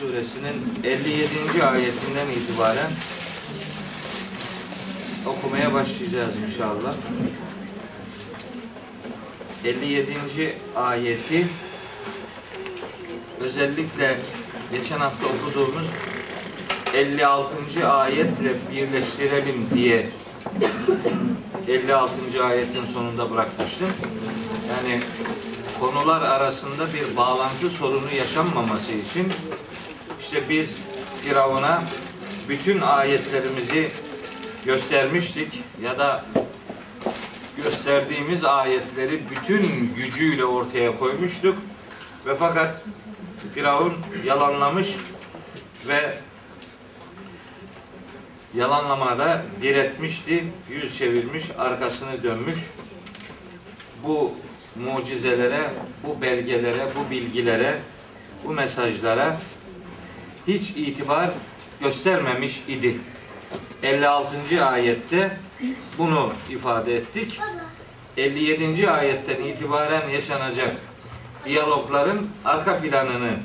suresinin 57. ayetinden itibaren okumaya başlayacağız inşallah. 57. ayeti özellikle geçen hafta okuduğumuz 56. ayetle birleştirelim diye 56. ayetin sonunda bırakmıştım. Yani konular arasında bir bağlantı sorunu yaşanmaması için işte biz Firavun'a bütün ayetlerimizi göstermiştik ya da gösterdiğimiz ayetleri bütün gücüyle ortaya koymuştuk ve fakat Firavun yalanlamış ve yalanlamada diretmişti, yüz çevirmiş, arkasını dönmüş. Bu mucizelere, bu belgelere, bu bilgilere, bu mesajlara hiç itibar göstermemiş idi. 56. ayette bunu ifade ettik. 57. ayetten itibaren yaşanacak diyalogların arka planını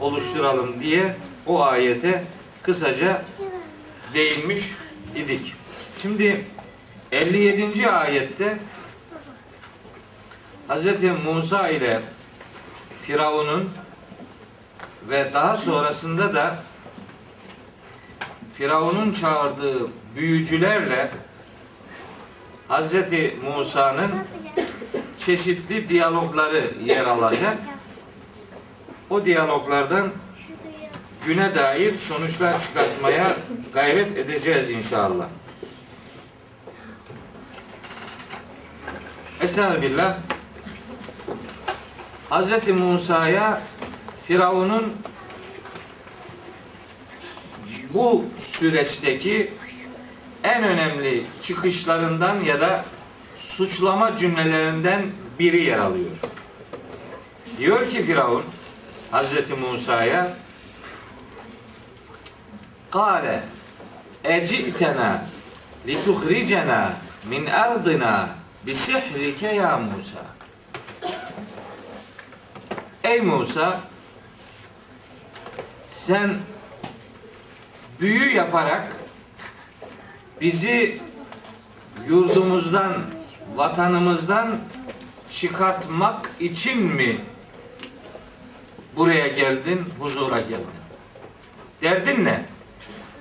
oluşturalım diye o ayete kısaca değinmiş idik. Şimdi 57. ayette Hz. Musa ile Firavun'un ve daha sonrasında da Firavun'un çağırdığı büyücülerle Hz. Musa'nın çeşitli diyalogları yer alacak. O diyaloglardan güne dair sonuçlar çıkartmaya gayret edeceğiz inşallah. Estağfirullah. Hz. Musa'ya Firavun'un bu süreçteki en önemli çıkışlarından ya da suçlama cümlelerinden biri yer alıyor. Diyor ki Firavun Hazreti Musa'ya Kale eci'tena lituhricena min ardina bisihrike ya Musa Ey Musa sen büyü yaparak bizi yurdumuzdan, vatanımızdan çıkartmak için mi buraya geldin, huzura geldin? Derdin ne?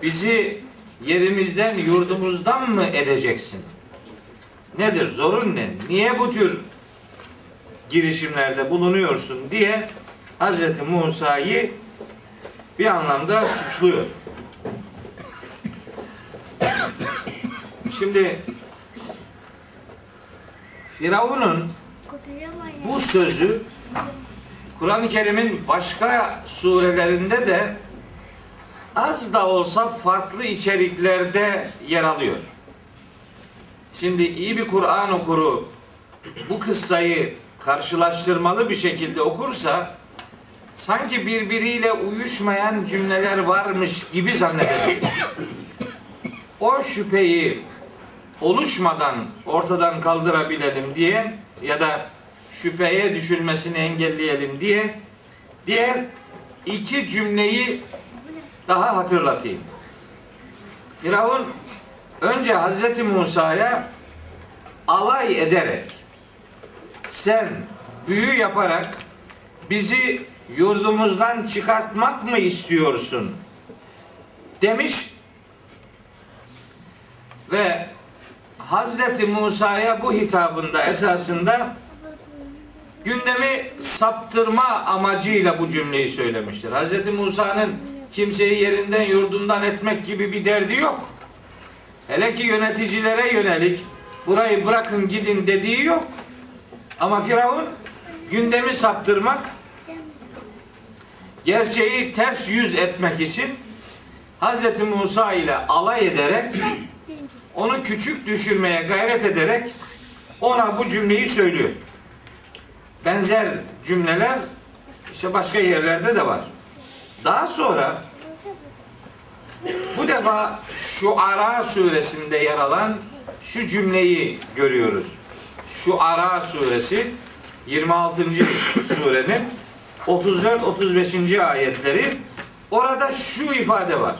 Bizi yerimizden, yurdumuzdan mı edeceksin? Nedir? Zorun ne? Niye bu tür girişimlerde bulunuyorsun diye Hz. Musa'yı bir anlamda suçluyor. Şimdi Firavun'un bu sözü Kur'an-ı Kerim'in başka surelerinde de az da olsa farklı içeriklerde yer alıyor. Şimdi iyi bir Kur'an okuru bu kıssayı karşılaştırmalı bir şekilde okursa sanki birbiriyle uyuşmayan cümleler varmış gibi zannedebilir. O şüpheyi oluşmadan ortadan kaldırabilelim diye ya da şüpheye düşülmesini engelleyelim diye diğer iki cümleyi daha hatırlatayım. Firavun önce Hazreti Musa'ya alay ederek sen büyü yaparak bizi yurdumuzdan çıkartmak mı istiyorsun? demiş ve Hazreti Musa'ya bu hitabında esasında gündemi saptırma amacıyla bu cümleyi söylemiştir. Hazreti Musa'nın kimseyi yerinden yurdundan etmek gibi bir derdi yok. Hele ki yöneticilere yönelik burayı bırakın gidin dediği yok. Ama Firavun gündemi saptırmak, gerçeği ters yüz etmek için Hazreti Musa ile alay ederek onu küçük düşürmeye gayret ederek ona bu cümleyi söylüyor. Benzer cümleler işte başka yerlerde de var. Daha sonra bu defa şu Ara suresinde yer alan şu cümleyi görüyoruz. Şu Ara suresi 26. surenin 34-35. ayetleri Orada şu ifade var.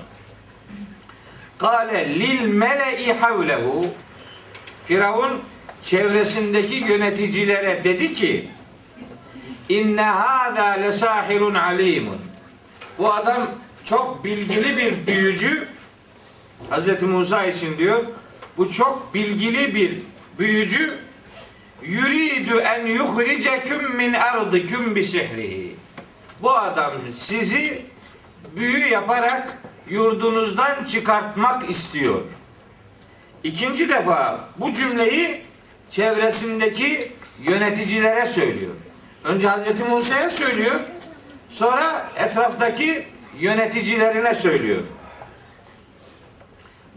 Kale lil mele'i havlehu Firavun çevresindeki yöneticilere dedi ki İnne hâzâ lesâhirun alîmun Bu adam çok bilgili bir büyücü Hz. Musa için diyor bu çok bilgili bir büyücü yuridu en yuhriceküm min ardıküm bi sihrihi. Bu adam sizi büyü yaparak yurdunuzdan çıkartmak istiyor. İkinci defa bu cümleyi çevresindeki yöneticilere söylüyor. Önce Hz. Musa'ya söylüyor. Sonra etraftaki yöneticilerine söylüyor.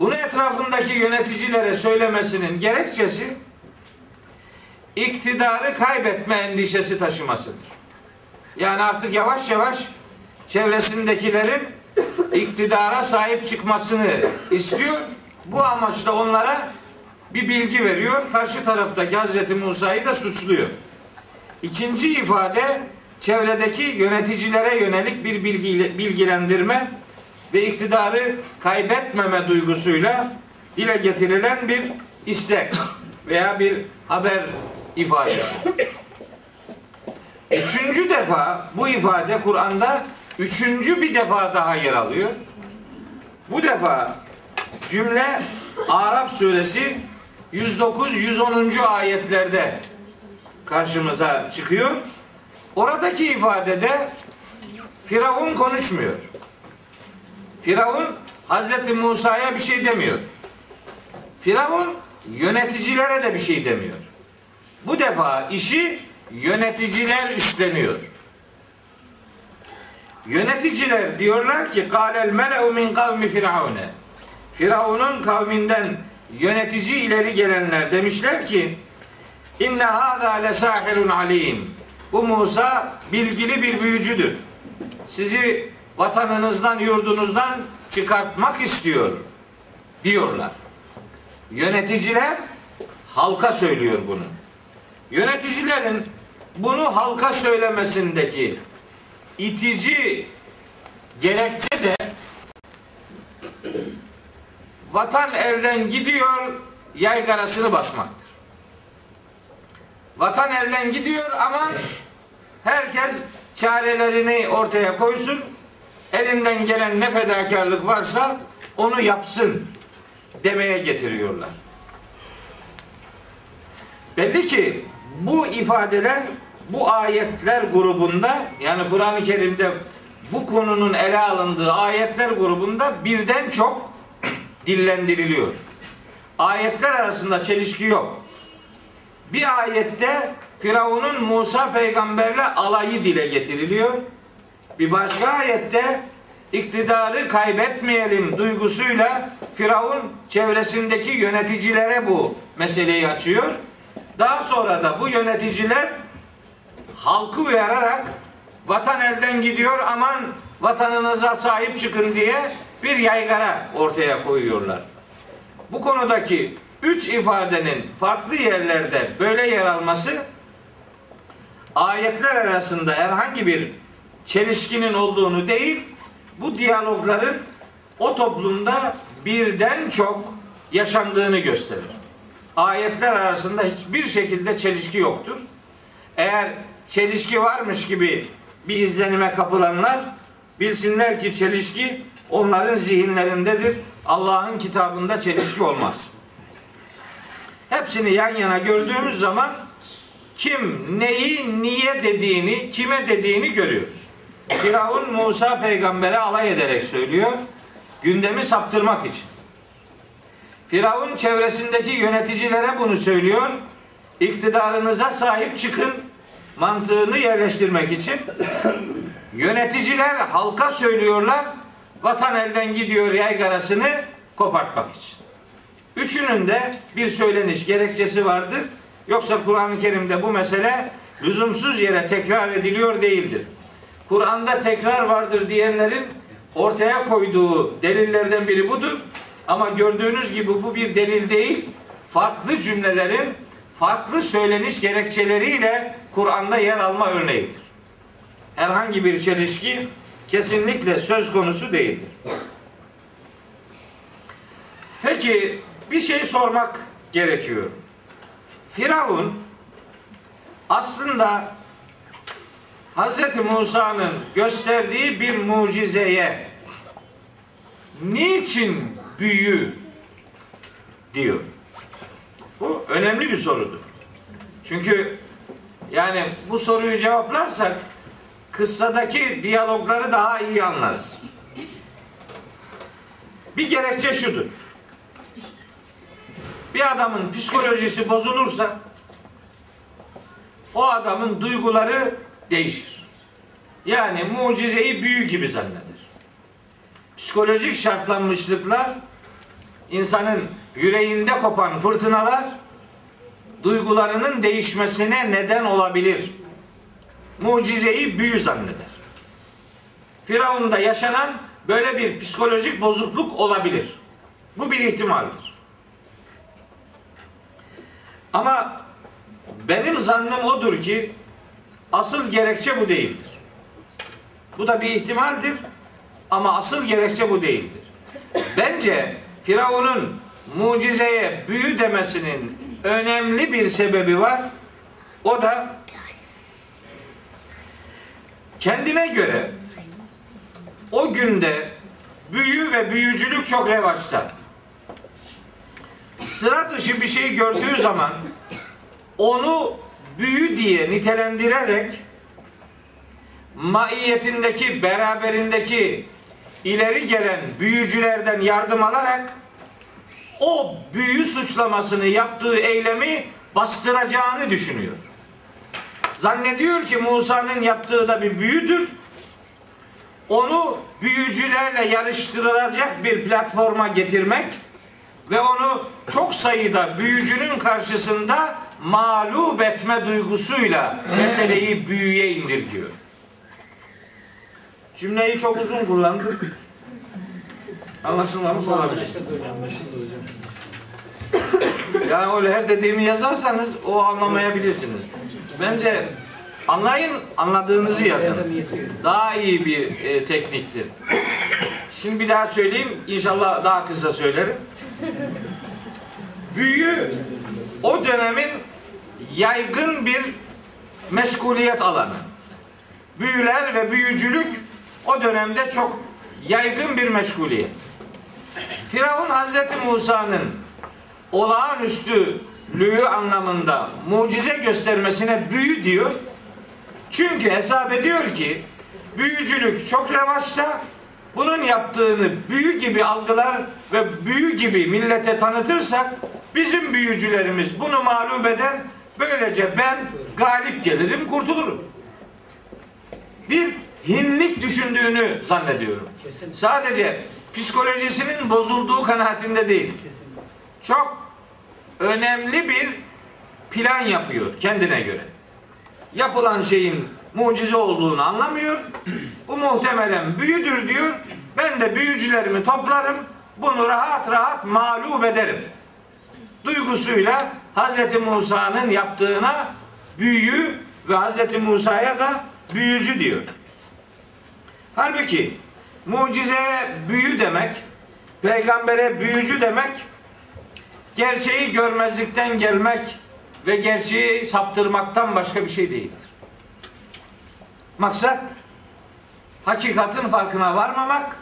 Bunu etrafındaki yöneticilere söylemesinin gerekçesi iktidarı kaybetme endişesi taşımasıdır. Yani artık yavaş yavaş çevresindekilerin iktidara sahip çıkmasını istiyor. Bu amaçla onlara bir bilgi veriyor. Karşı taraftaki Hazreti Musa'yı da suçluyor. İkinci ifade çevredeki yöneticilere yönelik bir bilgi, bilgilendirme ve iktidarı kaybetmeme duygusuyla dile getirilen bir istek veya bir haber ifadesi. Üçüncü defa bu ifade Kur'an'da üçüncü bir defa daha yer alıyor. Bu defa cümle Araf suresi 109-110. ayetlerde karşımıza çıkıyor. Oradaki ifadede Firavun konuşmuyor. Firavun Hazreti Musa'ya bir şey demiyor. Firavun yöneticilere de bir şey demiyor. Bu defa işi yöneticiler üstleniyor. Yöneticiler diyorlar ki kâlel mele'u min kavmi firavune. Firavun'un kavminden yönetici ileri gelenler demişler ki inne hâzâ lesâhirun alim. Bu Musa bilgili bir büyücüdür. Sizi vatanınızdan, yurdunuzdan çıkartmak istiyor diyorlar. Yöneticiler halka söylüyor bunu. Yöneticilerin bunu halka söylemesindeki itici gerekçe de vatan elden gidiyor yaygarasını basmaktır. Vatan elden gidiyor ama herkes çarelerini ortaya koysun. Elinden gelen ne fedakarlık varsa onu yapsın demeye getiriyorlar. Belli ki bu ifadeler bu ayetler grubunda yani Kur'an-ı Kerim'de bu konunun ele alındığı ayetler grubunda birden çok dillendiriliyor. Ayetler arasında çelişki yok. Bir ayette Firavun'un Musa peygamberle alayı dile getiriliyor. Bir başka ayette iktidarı kaybetmeyelim duygusuyla Firavun çevresindeki yöneticilere bu meseleyi açıyor. Daha sonra da bu yöneticiler halkı uyararak vatan elden gidiyor aman vatanınıza sahip çıkın diye bir yaygara ortaya koyuyorlar. Bu konudaki üç ifadenin farklı yerlerde böyle yer alması ayetler arasında herhangi bir çelişkinin olduğunu değil, bu diyalogların o toplumda birden çok yaşandığını gösterir. Ayetler arasında hiçbir şekilde çelişki yoktur. Eğer çelişki varmış gibi bir izlenime kapılanlar bilsinler ki çelişki onların zihinlerindedir. Allah'ın kitabında çelişki olmaz. Hepsini yan yana gördüğümüz zaman kim neyi niye dediğini, kime dediğini görüyoruz. Firavun Musa peygambere alay ederek söylüyor. Gündemi saptırmak için. Firavun çevresindeki yöneticilere bunu söylüyor. İktidarınıza sahip çıkın mantığını yerleştirmek için. Yöneticiler halka söylüyorlar. Vatan elden gidiyor yaygarasını kopartmak için. Üçünün de bir söyleniş gerekçesi vardır. Yoksa Kur'an-ı Kerim'de bu mesele lüzumsuz yere tekrar ediliyor değildir. Kur'an'da tekrar vardır diyenlerin ortaya koyduğu delillerden biri budur. Ama gördüğünüz gibi bu bir delil değil. Farklı cümlelerin farklı söyleniş gerekçeleriyle Kur'an'da yer alma örneğidir. Herhangi bir çelişki kesinlikle söz konusu değildir. Peki bir şey sormak gerekiyor. Firavun aslında Hz. Musa'nın gösterdiği bir mucizeye niçin büyü diyor. Önemli bir sorudur. Çünkü yani bu soruyu cevaplarsak kıssadaki diyalogları daha iyi anlarız. Bir gerekçe şudur. Bir adamın psikolojisi bozulursa o adamın duyguları değişir. Yani mucizeyi büyü gibi zanneder. Psikolojik şartlanmışlıklar insanın yüreğinde kopan fırtınalar duygularının değişmesine neden olabilir. Mucizeyi büyü zanneder. Firavun'da yaşanan böyle bir psikolojik bozukluk olabilir. Bu bir ihtimaldir. Ama benim zannım odur ki asıl gerekçe bu değildir. Bu da bir ihtimaldir ama asıl gerekçe bu değildir. Bence Firavun'un mucizeye büyü demesinin önemli bir sebebi var. O da kendine göre o günde büyü ve büyücülük çok revaçta. Sıra dışı bir şey gördüğü zaman onu büyü diye nitelendirerek maiyetindeki, beraberindeki ileri gelen büyücülerden yardım alarak o büyü suçlamasını yaptığı eylemi bastıracağını düşünüyor. Zannediyor ki Musa'nın yaptığı da bir büyüdür. Onu büyücülerle yarıştırılacak bir platforma getirmek ve onu çok sayıda büyücünün karşısında mağlup etme duygusuyla meseleyi büyüye indirgiyor. Cümleyi çok uzun kullandım. Anlaşılmamış olabilir. Yani öyle her dediğimi yazarsanız o anlamayabilirsiniz. Bence anlayın, anladığınızı yazın. Daha iyi bir e, tekniktir. Şimdi bir daha söyleyeyim. İnşallah daha kısa söylerim. Büyü o dönemin yaygın bir meşguliyet alanı. Büyüler ve büyücülük o dönemde çok yaygın bir meşguliyet. Firavun Hazreti Musa'nın olağanüstülüğü anlamında mucize göstermesine büyü diyor. Çünkü hesap ediyor ki büyücülük çok revaçta. Bunun yaptığını büyü gibi algılar ve büyü gibi millete tanıtırsak bizim büyücülerimiz bunu mağlup eder. Böylece ben galip gelirim, kurtulurum. Bir hinlik düşündüğünü zannediyorum. Sadece psikolojisinin bozulduğu kanaatinde değil. Çok önemli bir plan yapıyor kendine göre. Yapılan şeyin mucize olduğunu anlamıyor. Bu muhtemelen büyüdür diyor. Ben de büyücülerimi toplarım. Bunu rahat rahat mağlup ederim. Duygusuyla Hz. Musa'nın yaptığına büyü ve Hz. Musa'ya da büyücü diyor. Halbuki mucizeye büyü demek, peygambere büyücü demek, gerçeği görmezlikten gelmek ve gerçeği saptırmaktan başka bir şey değildir. Maksat hakikatin farkına varmamak,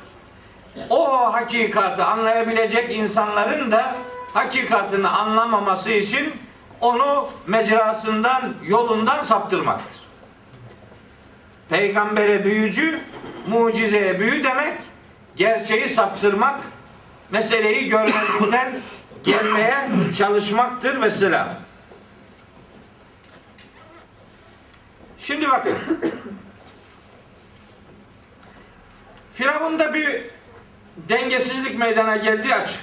o hakikati anlayabilecek insanların da hakikatini anlamaması için onu mecrasından, yolundan saptırmaktır. Peygambere büyücü, mucizeye büyü demek, gerçeği saptırmak, meseleyi görmezlikten gelmeye çalışmaktır ve selam. Şimdi bakın. Firavun'da bir dengesizlik meydana geldi açık.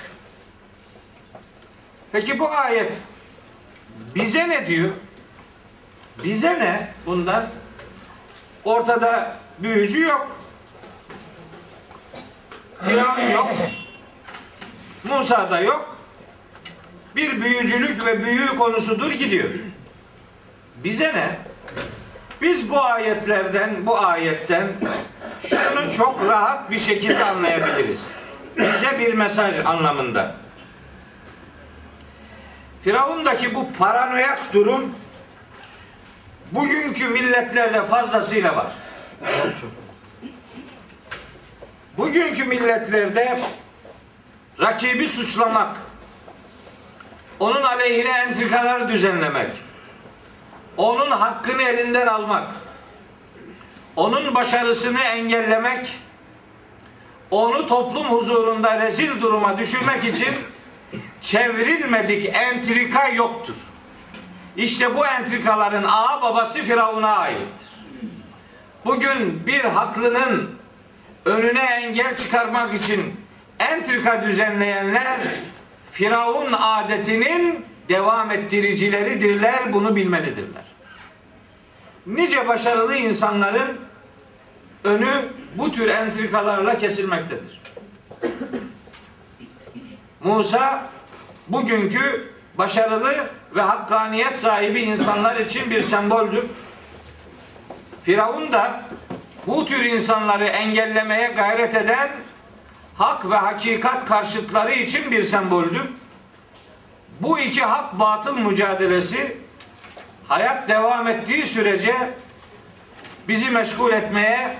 Peki bu ayet bize ne diyor? Bize ne bundan? Ortada büyücü yok. Firavun yok. Musa da yok. Bir büyücülük ve büyü konusudur gidiyor. Bize ne? Biz bu ayetlerden, bu ayetten şunu çok rahat bir şekilde anlayabiliriz. Bize bir mesaj anlamında. Firavundaki bu paranoyak durum bugünkü milletlerde fazlasıyla var. Bugünkü milletlerde rakibi suçlamak, onun aleyhine entrikalar düzenlemek, onun hakkını elinden almak, onun başarısını engellemek, onu toplum huzurunda rezil duruma düşürmek için çevrilmedik entrika yoktur. İşte bu entrikaların ağa babası Firavun'a aittir. Bugün bir haklının önüne engel çıkarmak için entrika düzenleyenler Firavun adetinin devam ettiricileridirler, bunu bilmelidirler. Nice başarılı insanların önü bu tür entrikalarla kesilmektedir. Musa bugünkü başarılı ve hakkaniyet sahibi insanlar için bir semboldür. Firavun da bu tür insanları engellemeye gayret eden hak ve hakikat karşıtları için bir semboldür. Bu iki hak batıl mücadelesi hayat devam ettiği sürece bizi meşgul etmeye,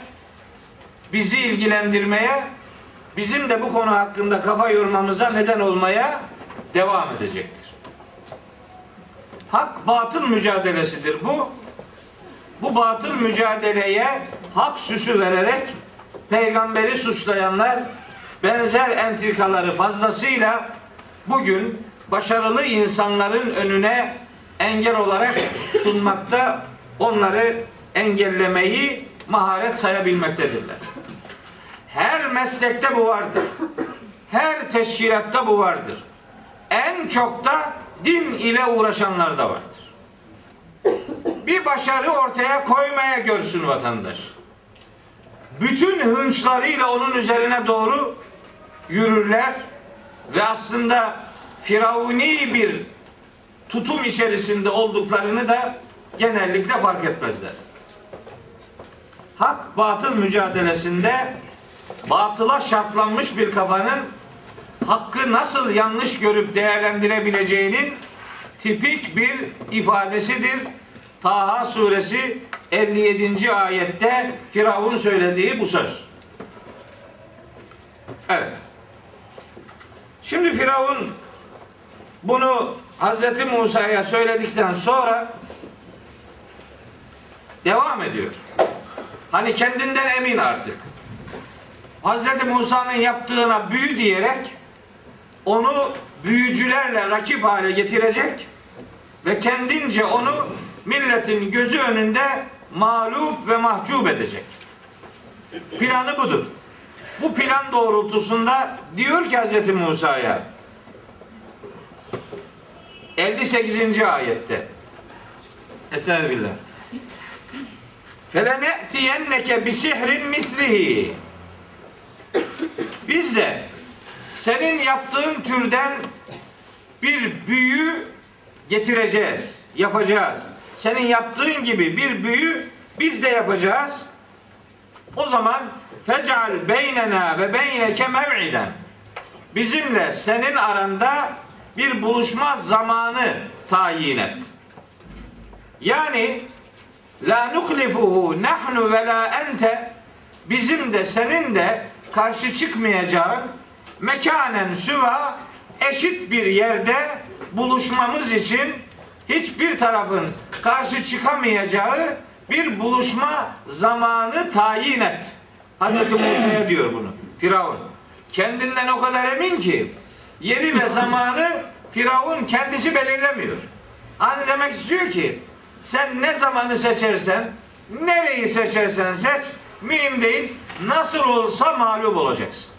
bizi ilgilendirmeye, bizim de bu konu hakkında kafa yormamıza neden olmaya devam edecektir. Hak batıl mücadelesidir bu. Bu batıl mücadeleye hak süsü vererek peygamberi suçlayanlar benzer entrikaları fazlasıyla bugün başarılı insanların önüne engel olarak sunmakta onları engellemeyi maharet sayabilmektedirler. Her meslekte bu vardır. Her teşkilatta bu vardır. En çok da din ile uğraşanlarda vardır. Bir başarı ortaya koymaya görsün vatandaş. Bütün hınçlarıyla onun üzerine doğru yürürler ve aslında firavuni bir tutum içerisinde olduklarını da genellikle fark etmezler. Hak batıl mücadelesinde batıla şartlanmış bir kafanın hakkı nasıl yanlış görüp değerlendirebileceğinin tipik bir ifadesidir. Taha suresi 57. ayette Firavun söylediği bu söz. Evet. Şimdi Firavun bunu Hazreti Musa'ya söyledikten sonra devam ediyor. Hani kendinden emin artık. Hazreti Musa'nın yaptığına büyü diyerek onu büyücülerle rakip hale getirecek ve kendince onu milletin gözü önünde mağlup ve mahcup edecek. Planı budur. Bu plan doğrultusunda diyor ki Hz. Musa'ya 58. ayette Estağfirullah. Felene'tiyenneke bi sihrin mislihi. Biz de senin yaptığın türden bir büyü getireceğiz, yapacağız. Senin yaptığın gibi bir büyü biz de yapacağız. O zaman fecal beynena ve beyneke mev'iden. Bizimle senin aranda bir buluşma zamanı tayin et. Yani la nuhlifuhu nahnu ve la ente bizim de senin de karşı çıkmayacağın mekanen süva eşit bir yerde buluşmamız için hiçbir tarafın karşı çıkamayacağı bir buluşma zamanı tayin et. Hazreti Musa'ya diyor bunu. Firavun. Kendinden o kadar emin ki yeri ve zamanı Firavun kendisi belirlemiyor. Hani demek istiyor ki sen ne zamanı seçersen, nereyi seçersen seç, mühim değil, nasıl olsa mağlup olacaksın.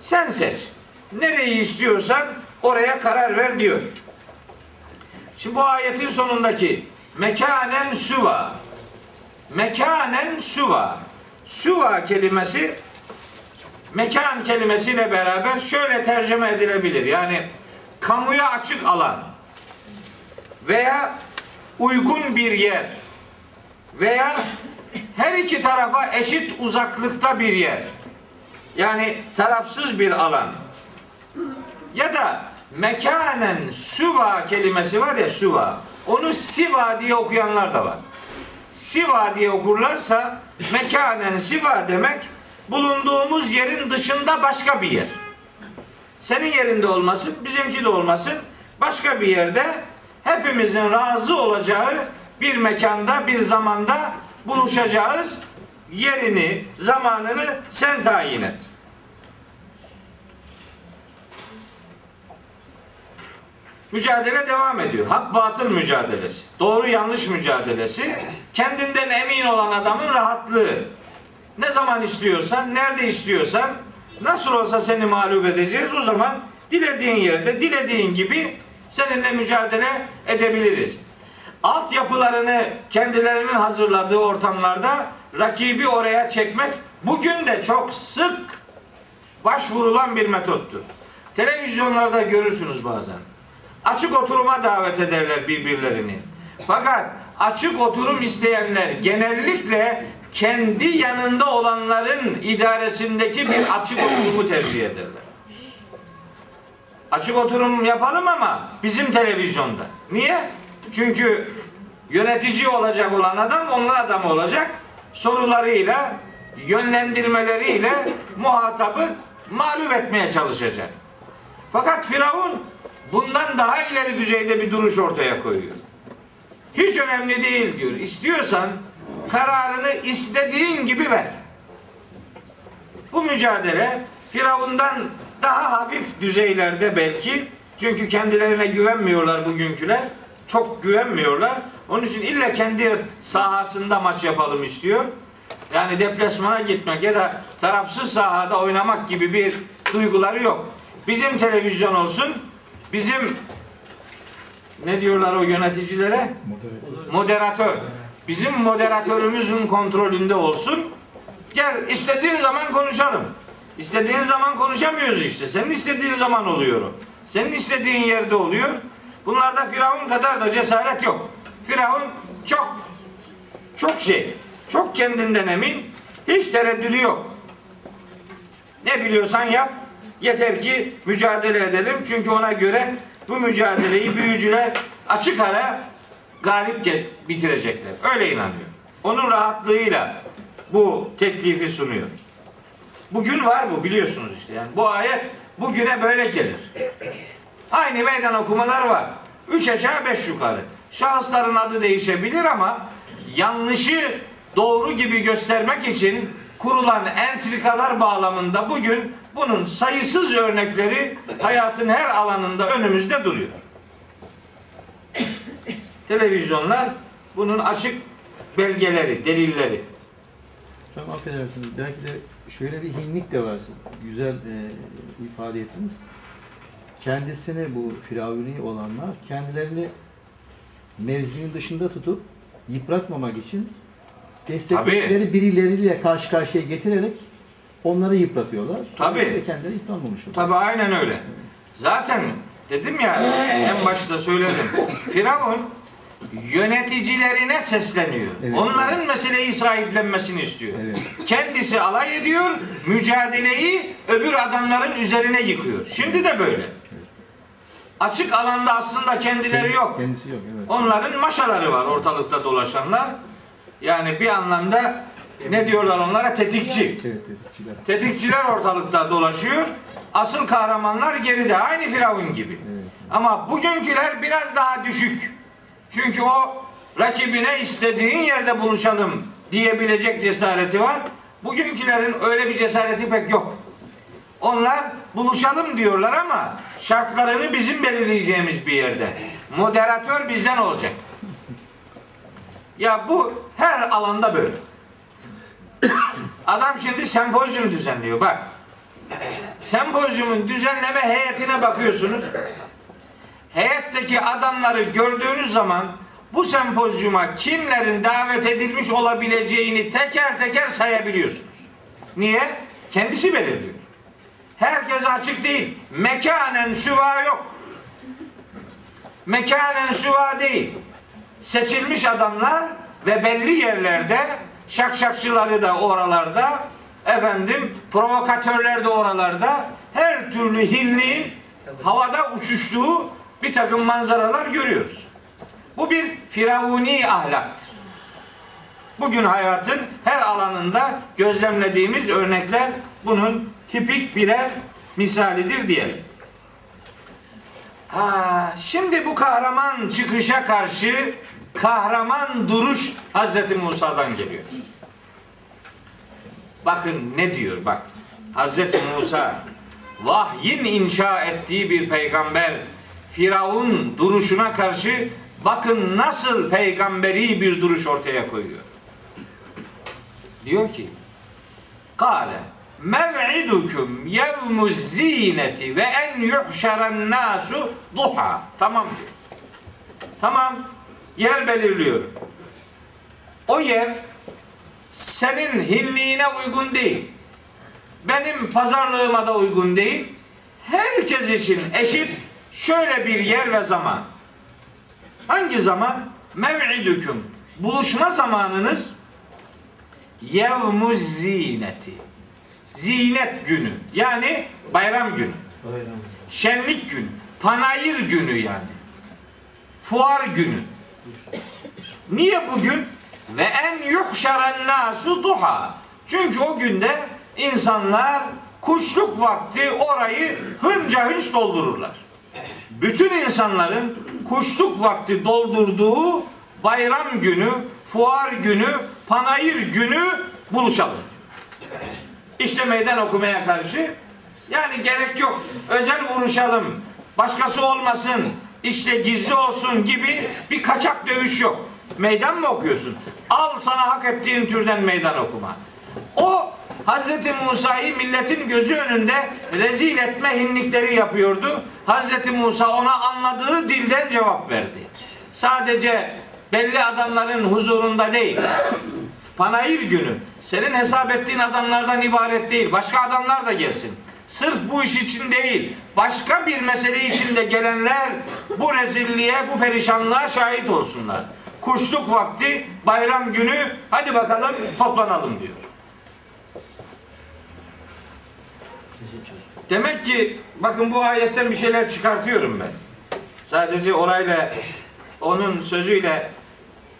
Sen seç. Nereyi istiyorsan oraya karar ver diyor. Şimdi bu ayetin sonundaki mekanen süva mekanen süva süva kelimesi mekan kelimesiyle beraber şöyle tercüme edilebilir. Yani kamuya açık alan veya uygun bir yer veya her iki tarafa eşit uzaklıkta bir yer. Yani tarafsız bir alan. Ya da mekanen süva kelimesi var ya süva. Onu siva diye okuyanlar da var. Siva diye okurlarsa mekanen siva demek bulunduğumuz yerin dışında başka bir yer. Senin yerinde olmasın, bizimki de olmasın. Başka bir yerde hepimizin razı olacağı bir mekanda, bir zamanda buluşacağız. Yerini, zamanını sen tayin et. Mücadele devam ediyor. Hak batıl mücadelesi. Doğru yanlış mücadelesi. Kendinden emin olan adamın rahatlığı. Ne zaman istiyorsan, nerede istiyorsan, nasıl olsa seni mağlup edeceğiz. O zaman dilediğin yerde, dilediğin gibi seninle mücadele edebiliriz. Altyapılarını kendilerinin hazırladığı ortamlarda rakibi oraya çekmek bugün de çok sık başvurulan bir metottur. Televizyonlarda görürsünüz bazen. Açık oturuma davet ederler birbirlerini. Fakat açık oturum isteyenler genellikle kendi yanında olanların idaresindeki bir açık oturumu tercih ederler. Açık oturum yapalım ama bizim televizyonda. Niye? Çünkü yönetici olacak olan adam onun adamı olacak. Sorularıyla, yönlendirmeleriyle muhatabı mağlup etmeye çalışacak. Fakat Firavun bundan daha ileri düzeyde bir duruş ortaya koyuyor. Hiç önemli değil diyor. İstiyorsan kararını istediğin gibi ver. Bu mücadele Firavundan daha hafif düzeylerde belki çünkü kendilerine güvenmiyorlar bugünküler. Çok güvenmiyorlar. Onun için illa kendi sahasında maç yapalım istiyor. Yani deplasmana gitmek ya da tarafsız sahada oynamak gibi bir duyguları yok. Bizim televizyon olsun, bizim ne diyorlar o yöneticilere? Moderatör. Bizim moderatörümüzün kontrolünde olsun. Gel istediğin zaman konuşalım. İstediğin zaman konuşamıyoruz işte. Senin istediğin zaman oluyor. Senin istediğin yerde oluyor. Bunlarda Firavun kadar da cesaret yok. Firavun çok çok şey, çok kendinden emin, hiç tereddüdü yok. Ne biliyorsan yap, yeter ki mücadele edelim. Çünkü ona göre bu mücadeleyi büyücüler açık ara galip bitirecekler. Öyle inanıyor. Onun rahatlığıyla bu teklifi sunuyor. Bugün var bu biliyorsunuz işte. Yani bu ayet bugüne böyle gelir. Aynı meydan okumalar var. Üç aşağı beş yukarı. Şahısların adı değişebilir ama yanlışı doğru gibi göstermek için kurulan entrikalar bağlamında bugün bunun sayısız örnekleri hayatın her alanında önümüzde duruyor. Televizyonlar bunun açık belgeleri, delilleri. Hocam affedersiniz. Belki de şöyle bir hinlik de var. Güzel e, ifade ettiniz. Kendisini bu firavuni olanlar kendilerini mevzinin dışında tutup yıpratmamak için destekledikleri birileriyle karşı karşıya getirerek onları yıpratıyorlar. Tabii. Kendileri yıpranmamış oluyor. Tabi aynen öyle. Zaten dedim ya en başta söyledim. Firavun yöneticilerine sesleniyor. Evet. Onların meseleyi sahiplenmesini istiyor. Evet. Kendisi alay ediyor, mücadeleyi öbür adamların üzerine yıkıyor. Şimdi de böyle. Açık alanda aslında kendileri Kendisi- yok. Kendisi yok. Evet. Onların maşaları var ortalıkta dolaşanlar. Yani bir anlamda ne diyorlar onlara? Tetikçi. Evet, tetikçiler. Tetikçiler ortalıkta dolaşıyor. Asıl kahramanlar geride. Aynı Firavun gibi. Evet. Ama bugünküler biraz daha düşük. Çünkü o rakibine istediğin yerde buluşalım diyebilecek cesareti var. Bugünkülerin öyle bir cesareti pek yok. Onlar buluşalım diyorlar ama şartlarını bizim belirleyeceğimiz bir yerde. Moderatör bizden olacak. Ya bu her alanda böyle. Adam şimdi sempozyum düzenliyor bak. Sempozyumun düzenleme heyetine bakıyorsunuz. Heyetteki adamları gördüğünüz zaman bu sempozyuma kimlerin davet edilmiş olabileceğini teker teker sayabiliyorsunuz. Niye? Kendisi belirliyor. Herkese açık değil. Mekanen süva yok. Mekanen süva değil. Seçilmiş adamlar ve belli yerlerde şakşakçıları da oralarda, efendim provokatörler de oralarda, her türlü hinliğin havada uçuştuğu bir takım manzaralar görüyoruz. Bu bir firavuni ahlaktır. Bugün hayatın her alanında gözlemlediğimiz örnekler bunun tipik birer misalidir diyelim. Ha, şimdi bu kahraman çıkışa karşı kahraman duruş Hazreti Musa'dan geliyor. Bakın ne diyor bak. Hazreti Musa vahyin inşa ettiği bir peygamber Firavun duruşuna karşı bakın nasıl peygamberi bir duruş ortaya koyuyor. Diyor ki Kale mev'idukum yevmuz zineti ve en yuhşeren nasu duha. Tamam diyor. Tamam. Yer belirliyorum. O yer senin hinliğine uygun değil. Benim pazarlığıma da uygun değil. Herkes için eşit şöyle bir yer ve zaman. Hangi zaman? Mev'idüküm. Buluşma zamanınız yevmuz zineti. Zinet günü. Yani bayram günü. Bayram. Şenlik günü. Panayır günü yani. Fuar günü. Niye bugün? Ve en yuhşaren nasu duha. Çünkü o günde insanlar kuşluk vakti orayı hınca hınç doldururlar. Bütün insanların kuşluk vakti doldurduğu bayram günü, fuar günü, panayır günü buluşalım. İşte meydan okumaya karşı yani gerek yok. Özel vuruşalım. Başkası olmasın. işte gizli olsun gibi bir kaçak dövüş yok. Meydan mı okuyorsun? Al sana hak ettiğin türden meydan okuma. O Hazreti Musa'yı milletin gözü önünde rezil etme hinlikleri yapıyordu. Hazreti Musa ona anladığı dilden cevap verdi. Sadece belli adamların huzurunda değil. Panayır günü senin hesap ettiğin adamlardan ibaret değil. Başka adamlar da gelsin. Sırf bu iş için değil, başka bir mesele için de gelenler bu rezilliğe, bu perişanlığa şahit olsunlar. Kuşluk vakti, bayram günü, hadi bakalım toplanalım diyor. Demek ki bakın bu ayetten bir şeyler çıkartıyorum ben. Sadece orayla onun sözüyle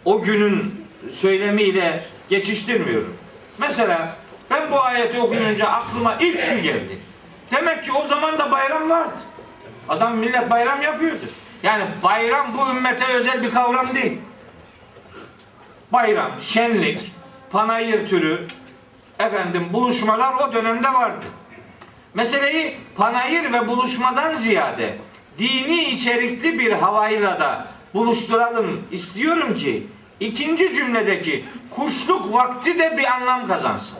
o günün söylemiyle geçiştirmiyorum. Mesela ben bu ayeti okuyunca aklıma ilk şu geldi. Demek ki o zaman da bayram vardı. Adam millet bayram yapıyordu. Yani bayram bu ümmete özel bir kavram değil. Bayram, şenlik, panayır türü, efendim buluşmalar o dönemde vardı. Meseleyi panayır ve buluşmadan ziyade dini içerikli bir havayla da buluşturalım istiyorum ki ikinci cümledeki kuşluk vakti de bir anlam kazansın.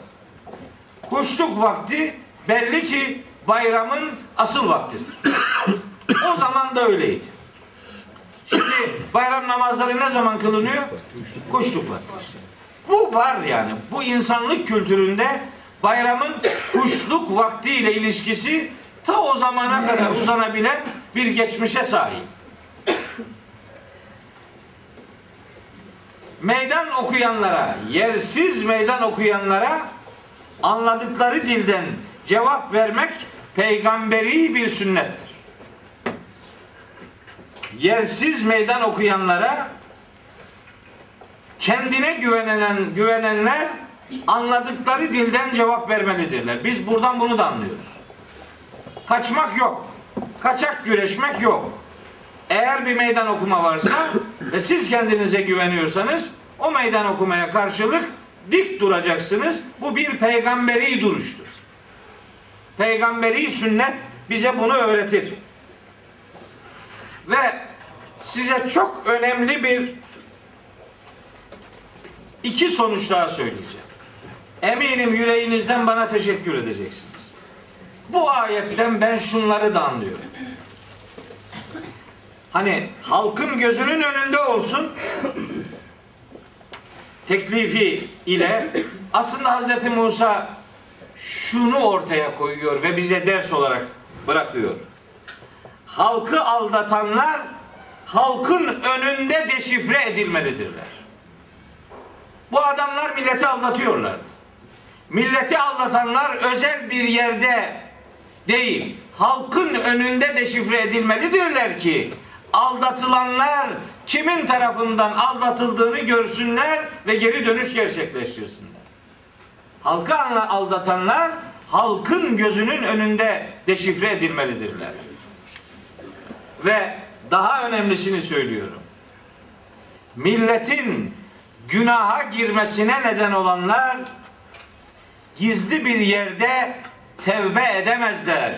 Kuşluk vakti belli ki bayramın asıl vaktidir. o zaman da öyleydi. Şimdi bayram namazları ne zaman kılınıyor? Kuşluk vakti. Bu var yani. Bu insanlık kültüründe bayramın kuşluk vakti ile ilişkisi ta o zamana kadar uzanabilen bir geçmişe sahip. Meydan okuyanlara, yersiz meydan okuyanlara anladıkları dilden cevap vermek peygamberi bir sünnettir. Yersiz meydan okuyanlara kendine güvenen güvenenler anladıkları dilden cevap vermelidirler. Biz buradan bunu da anlıyoruz. Kaçmak yok. Kaçak güreşmek yok. Eğer bir meydan okuma varsa ve siz kendinize güveniyorsanız o meydan okumaya karşılık dik duracaksınız. Bu bir peygamberi duruştur. Peygamberi sünnet bize bunu öğretir. Ve size çok önemli bir iki sonuç daha söyleyeceğim. Eminim yüreğinizden bana teşekkür edeceksiniz. Bu ayetten ben şunları da anlıyorum. Hani halkın gözünün önünde olsun teklifi ile aslında Hz. Musa şunu ortaya koyuyor ve bize ders olarak bırakıyor. Halkı aldatanlar halkın önünde deşifre edilmelidirler. Bu adamlar milleti aldatıyorlar. Milleti aldatanlar özel bir yerde değil, halkın önünde deşifre edilmelidirler ki aldatılanlar kimin tarafından aldatıldığını görsünler ve geri dönüş gerçekleştirsinler. Halkı anla- aldatanlar halkın gözünün önünde deşifre edilmelidirler. Ve daha önemlisini söylüyorum. Milletin günaha girmesine neden olanlar gizli bir yerde tevbe edemezler.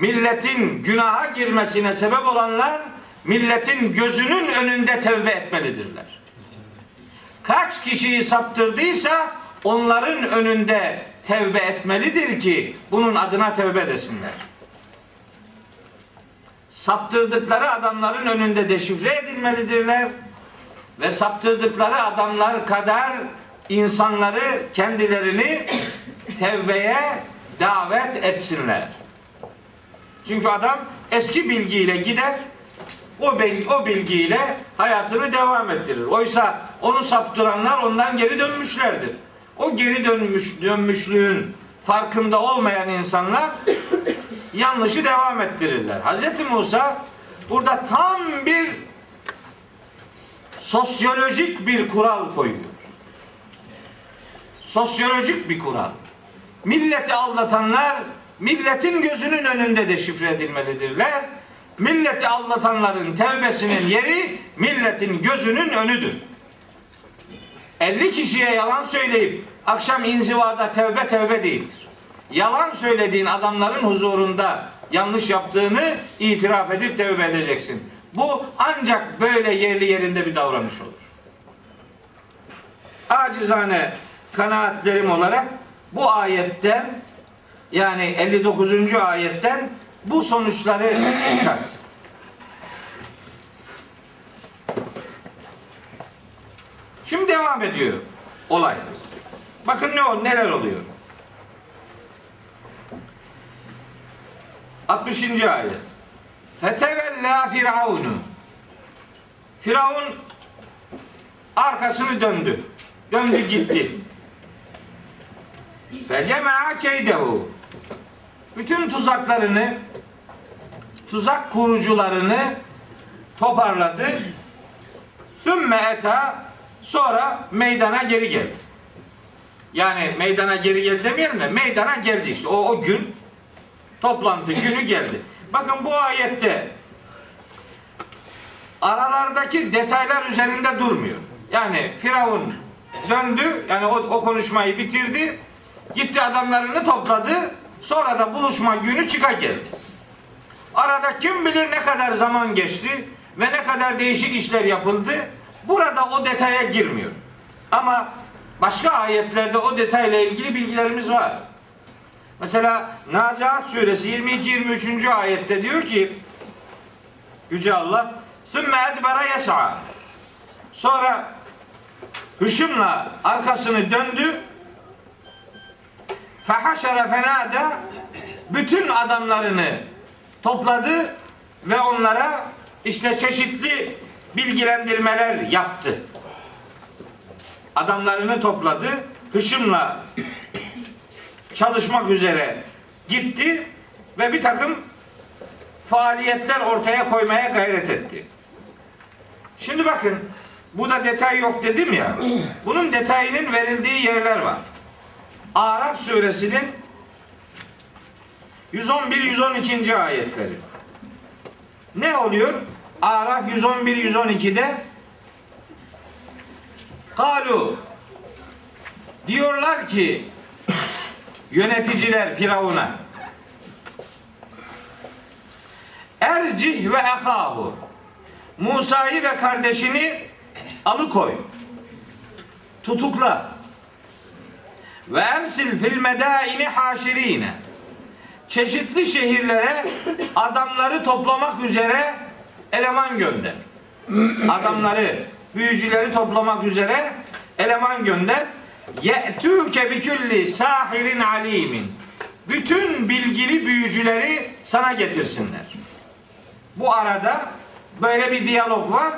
Milletin günaha girmesine sebep olanlar milletin gözünün önünde tevbe etmelidirler. Kaç kişiyi saptırdıysa onların önünde tevbe etmelidir ki bunun adına tevbe desinler. Saptırdıkları adamların önünde deşifre edilmelidirler ve saptırdıkları adamlar kadar insanları kendilerini tevbeye davet etsinler. Çünkü adam eski bilgiyle gider, o bilgi, o bilgiyle hayatını devam ettirir. Oysa onu saptıranlar ondan geri dönmüşlerdir. O geri dönmüş dönmüşlüğün farkında olmayan insanlar yanlışı devam ettirirler. Hz. Musa burada tam bir sosyolojik bir kural koyuyor. Sosyolojik bir kural. Milleti aldatanlar milletin gözünün önünde deşifre edilmelidirler. Milleti aldatanların tevbesinin yeri milletin gözünün önüdür. 50 kişiye yalan söyleyip akşam inzivada tevbe tevbe değildir. Yalan söylediğin adamların huzurunda yanlış yaptığını itiraf edip tevbe edeceksin. Bu ancak böyle yerli yerinde bir davranış olur. Acizane kanaatlerim olarak bu ayetten yani 59. ayetten bu sonuçları çıkarttım. Şimdi devam ediyor olay. Bakın ne ol neler oluyor. 60. ayet. Fetevella firavunu. Firavun arkasını döndü. Döndü gitti. Fecema'a keydehu. Bütün tuzaklarını tuzak kurucularını toparladı. Sümme eta sonra meydana geri geldi. Yani meydana geri geldi demeyelim de meydana geldi işte. O, o gün toplantı günü geldi. Bakın bu ayette aralardaki detaylar üzerinde durmuyor. Yani Firavun döndü, yani o, o konuşmayı bitirdi, gitti adamlarını topladı, sonra da buluşma günü çıka geldi. Arada kim bilir ne kadar zaman geçti ve ne kadar değişik işler yapıldı. Burada o detaya girmiyor. Ama başka ayetlerde o detayla ilgili bilgilerimiz var. Mesela Nazihat suresi 22-23. ayette diyor ki Yüce Allah Sümme edbara yes'a Sonra hışımla arkasını döndü fehaşere fenada bütün adamlarını topladı ve onlara işte çeşitli bilgilendirmeler yaptı. Adamlarını topladı, hışımla çalışmak üzere gitti ve bir takım faaliyetler ortaya koymaya gayret etti. Şimdi bakın burada detay yok dedim ya. Bunun detayının verildiği yerler var. Araf suresinin 111-112. ayetleri. Ne oluyor? Araf 111-112'de Kalu diyorlar ki yöneticiler Firavun'a Ercih ve ehahu Musa'yı ve kardeşini alıkoy. Tutukla. Ve ersil fil medaini haşirine. Çeşitli şehirlere adamları toplamak üzere eleman gönder. Adamları, büyücüleri toplamak üzere eleman gönder. Ye'tûke bi külli sahirin alimin. Bütün bilgili büyücüleri sana getirsinler. Bu arada böyle bir diyalog var.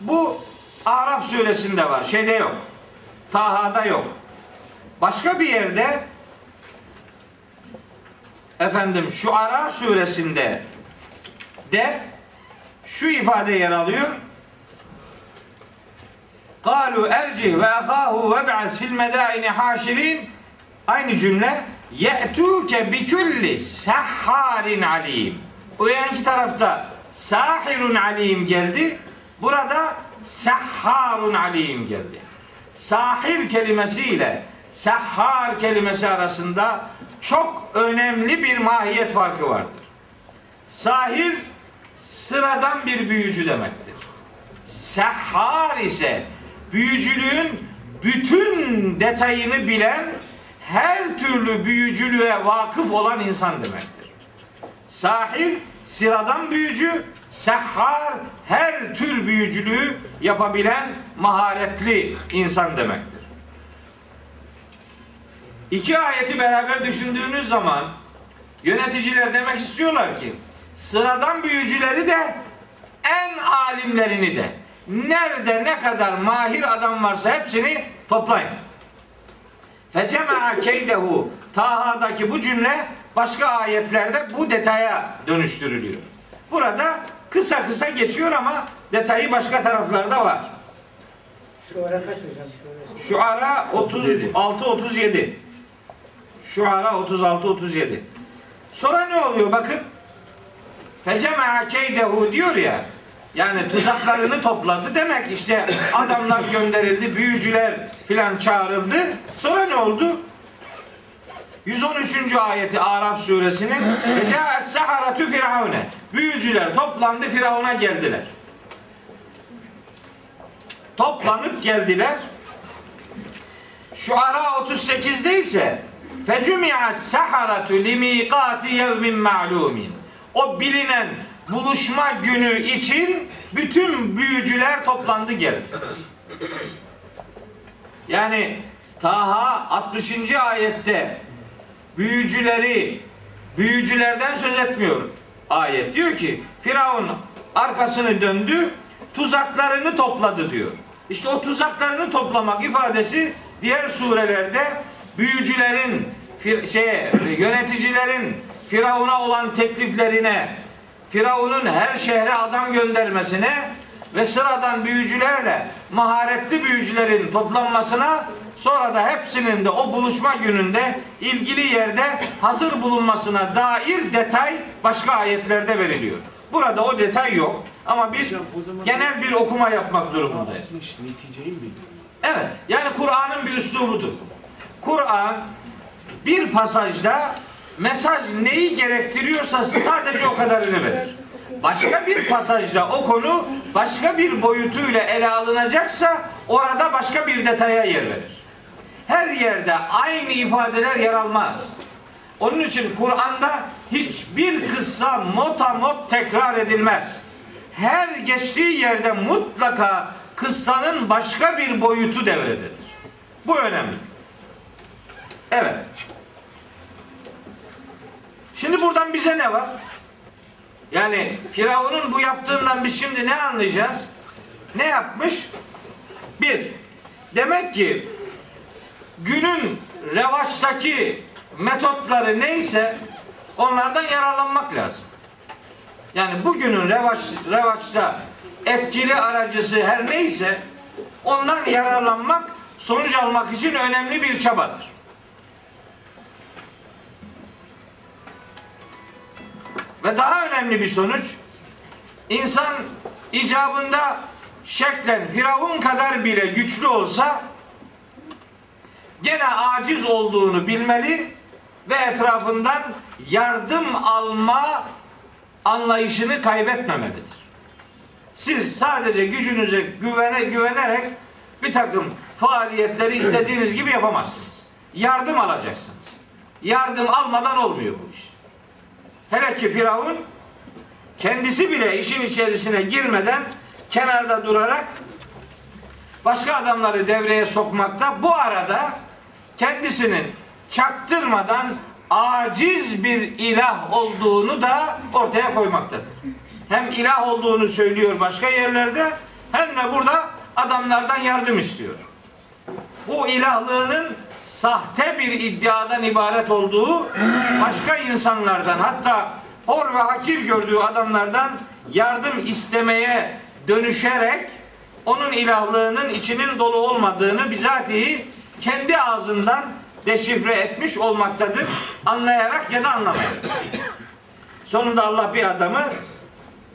Bu Araf suresinde var. Şeyde yok. Taha'da yok. Başka bir yerde efendim Şuara suresinde de şu ifade yer alıyor. Kalu ercih ve ahahu ve ba'as fil medaini haşirin aynı cümle ye'tuke bi kulli sahharin alim. O yanki tarafta sahirun alim geldi. Burada sahharun alim geldi. Sahir kelimesiyle sahhar kelimesi arasında çok önemli bir mahiyet farkı vardır. Sahir sıradan bir büyücü demektir. Sehhar ise büyücülüğün bütün detayını bilen, her türlü büyücülüğe vakıf olan insan demektir. Sahir sıradan büyücü, sehhar her tür büyücülüğü yapabilen maharetli insan demektir. İki ayeti beraber düşündüğünüz zaman yöneticiler demek istiyorlar ki sıradan büyücüleri de en alimlerini de nerede ne kadar mahir adam varsa hepsini toplayın. Fecema'a keydehu Taha'daki bu cümle başka ayetlerde bu detaya dönüştürülüyor. Burada kısa kısa geçiyor ama detayı başka taraflarda var. Şu ara kaç hocam? Şu ara. Şuara 36 37. Şuara 36 37. Sonra ne oluyor bakın? Fecema'a keydehu diyor ya. Yani tuzaklarını topladı demek işte adamlar gönderildi, büyücüler filan çağrıldı. Sonra ne oldu? 113. ayeti Araf suresinin ve ca'es saharatu firavune. Büyücüler toplandı Firavun'a geldiler. Toplanıp geldiler. Şu ara 38'de ise fecümi'a saharatu limiqati yevmin ma'lumin. O bilinen buluşma günü için bütün büyücüler toplandı geldi. Yani Taha 60. ayette büyücüleri büyücülerden söz etmiyor ayet. Diyor ki Firavun arkasını döndü, tuzaklarını topladı diyor. İşte o tuzaklarını toplamak ifadesi diğer surelerde büyücülerin fir- şey yöneticilerin Firavun'a olan tekliflerine, Firavun'un her şehre adam göndermesine ve sıradan büyücülerle maharetli büyücülerin toplanmasına sonra da hepsinin de o buluşma gününde ilgili yerde hazır bulunmasına dair detay başka ayetlerde veriliyor. Burada o detay yok ama biz genel bir okuma yapmak durumundayız. Evet. Yani Kur'an'ın bir üslubudur. Kur'an bir pasajda mesaj neyi gerektiriyorsa sadece o kadarını verir. Başka bir pasajda o konu başka bir boyutuyla ele alınacaksa orada başka bir detaya yer verir. Her yerde aynı ifadeler yer almaz. Onun için Kur'an'da hiçbir kıssa motamot tekrar edilmez. Her geçtiği yerde mutlaka kıssanın başka bir boyutu devrededir. Bu önemli. Evet. Şimdi buradan bize ne var? Yani Firavun'un bu yaptığından biz şimdi ne anlayacağız? Ne yapmış? Bir, demek ki günün revaçtaki metotları neyse onlardan yararlanmak lazım. Yani bugünün revaç, revaçta etkili aracısı her neyse ondan yararlanmak sonuç almak için önemli bir çabadır. Ve daha önemli bir sonuç insan icabında şeklen Firavun kadar bile güçlü olsa gene aciz olduğunu bilmeli ve etrafından yardım alma anlayışını kaybetmemelidir. Siz sadece gücünüze güvene, güvenerek bir takım faaliyetleri istediğiniz gibi yapamazsınız. Yardım alacaksınız. Yardım almadan olmuyor bu iş. Hele ki Firavun kendisi bile işin içerisine girmeden kenarda durarak başka adamları devreye sokmakta bu arada kendisinin çaktırmadan aciz bir ilah olduğunu da ortaya koymaktadır. Hem ilah olduğunu söylüyor başka yerlerde hem de burada adamlardan yardım istiyor. o ilahlığının sahte bir iddiadan ibaret olduğu başka insanlardan hatta hor ve hakir gördüğü adamlardan yardım istemeye dönüşerek onun ilahlığının içinin dolu olmadığını bizatihi kendi ağzından deşifre etmiş olmaktadır. Anlayarak ya da anlamayarak. Sonunda Allah bir adamı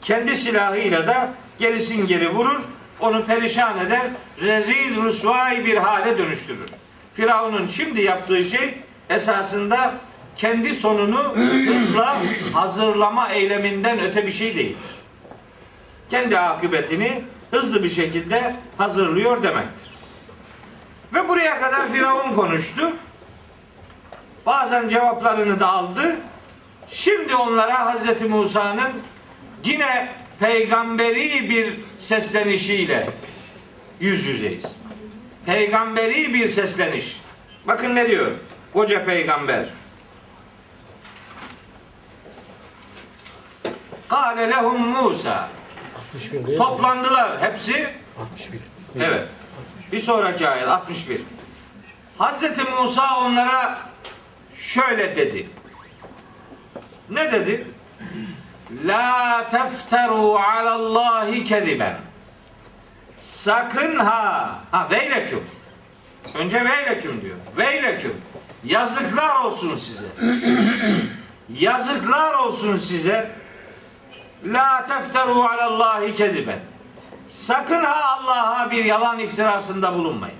kendi silahıyla da gerisin geri vurur. Onu perişan eder. Rezil, rusvay bir hale dönüştürür. Firavun'un şimdi yaptığı şey esasında kendi sonunu hızla hazırlama eyleminden öte bir şey değil. Kendi akıbetini hızlı bir şekilde hazırlıyor demektir. Ve buraya kadar Firavun konuştu. Bazen cevaplarını da aldı. Şimdi onlara Hazreti Musa'nın yine peygamberi bir seslenişiyle yüz yüzeyiz. Peygamberi bir sesleniş. Bakın ne diyor? Koca peygamber. Kale lehum Musa. 61 değil mi? Toplandılar hepsi. 61. Evet. Bir sonraki ayet 61. Hazreti Musa onlara şöyle dedi. Ne dedi? La tefteru alallahi keziben. Sakın ha. Ha veyleküm. Önce veyleküm diyor. Veyleküm. Yazıklar olsun size. Yazıklar olsun size. La tefteru alallahi keziben. Sakın ha Allah'a bir yalan iftirasında bulunmayın.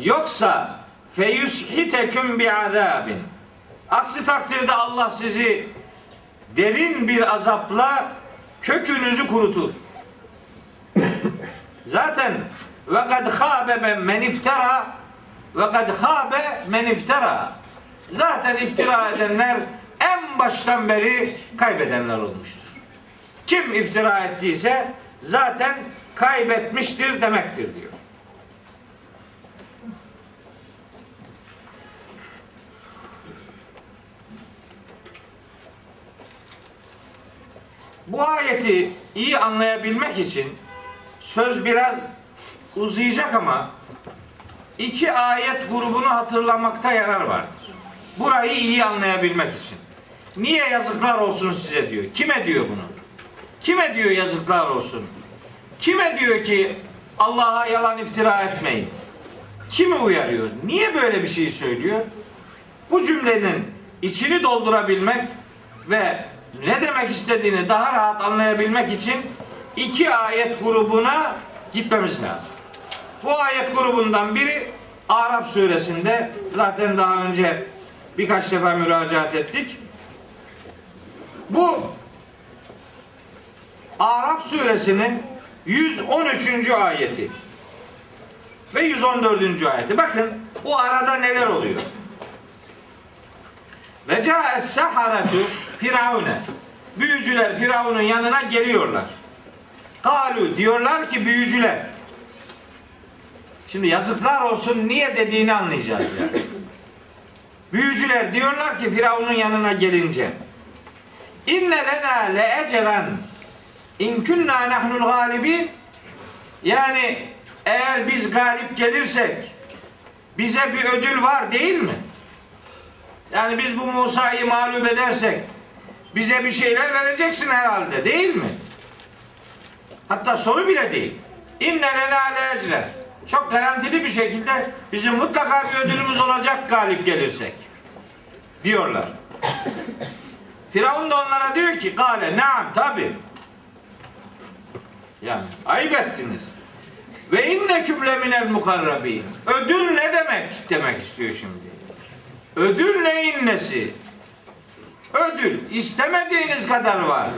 Yoksa feyushiteküm bi azabin. Aksi takdirde Allah sizi derin bir azapla kökünüzü kurutur. Zaten ve kad khabe men iftara ve kad khabe men iftara. Zaten iftira edenler en baştan beri kaybedenler olmuştur. Kim iftira ettiyse zaten kaybetmiştir demektir diyor. Bu ayeti iyi anlayabilmek için söz biraz uzayacak ama iki ayet grubunu hatırlamakta yarar vardır. Burayı iyi anlayabilmek için. Niye yazıklar olsun size diyor. Kime diyor bunu? Kime diyor yazıklar olsun? Kime diyor ki Allah'a yalan iftira etmeyin? Kimi uyarıyor? Niye böyle bir şey söylüyor? Bu cümlenin içini doldurabilmek ve ne demek istediğini daha rahat anlayabilmek için iki ayet grubuna gitmemiz lazım. Bu ayet grubundan biri Araf suresinde zaten daha önce birkaç defa müracaat ettik. Bu Araf suresinin 113. ayeti ve 114. ayeti. Bakın bu arada neler oluyor? Ve ca'es saharatu firavune. Büyücüler Firavun'un yanına geliyorlar. Kalu diyorlar ki büyücüler. Şimdi yazıklar olsun niye dediğini anlayacağız yani. Büyücüler diyorlar ki Firavun'un yanına gelince İnne lena le ecren in kunna nahnul galibin yani eğer biz galip gelirsek bize bir ödül var değil mi? Yani biz bu Musa'yı mağlup edersek bize bir şeyler vereceksin herhalde değil mi? Hatta soru bile değil. İnne lena le ecren. Çok garantili bir şekilde bizim mutlaka bir ödülümüz olacak galip gelirsek. Diyorlar. Firavun da onlara diyor ki kale naam tabi. Yani ayıp ettiniz. Ve inne küble minel mukarrabin. Ödül ne demek demek istiyor şimdi. Ödül neyin nesi? Ödül istemediğiniz kadar var.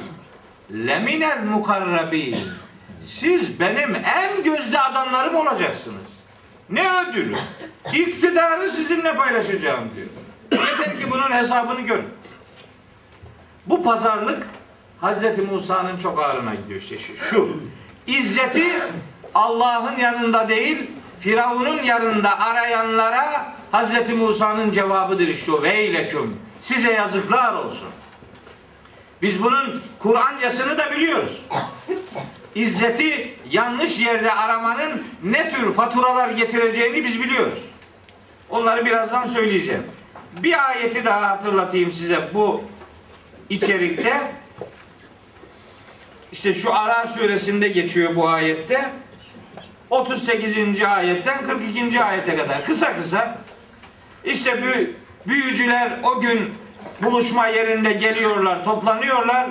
Leminel mukarrabin. Siz benim en gözde adamlarım olacaksınız. Ne ödülü? İktidarı sizinle paylaşacağım diyor. Yeter ki bunun hesabını görün. Bu pazarlık Hazreti Musa'nın çok ağrına gidiyor işte şu. İzzeti Allah'ın yanında değil, Firavun'un yanında arayanlara Hazreti Musa'nın cevabıdır işte o. Veyleküm. Size yazıklar olsun. Biz bunun Kur'ancasını da biliyoruz. İzzeti yanlış yerde aramanın ne tür faturalar getireceğini biz biliyoruz. Onları birazdan söyleyeceğim. Bir ayeti daha hatırlatayım size bu içerikte. İşte şu Ara suresinde geçiyor bu ayette. 38. ayetten 42. ayete kadar kısa kısa işte büyü, büyücüler o gün buluşma yerinde geliyorlar, toplanıyorlar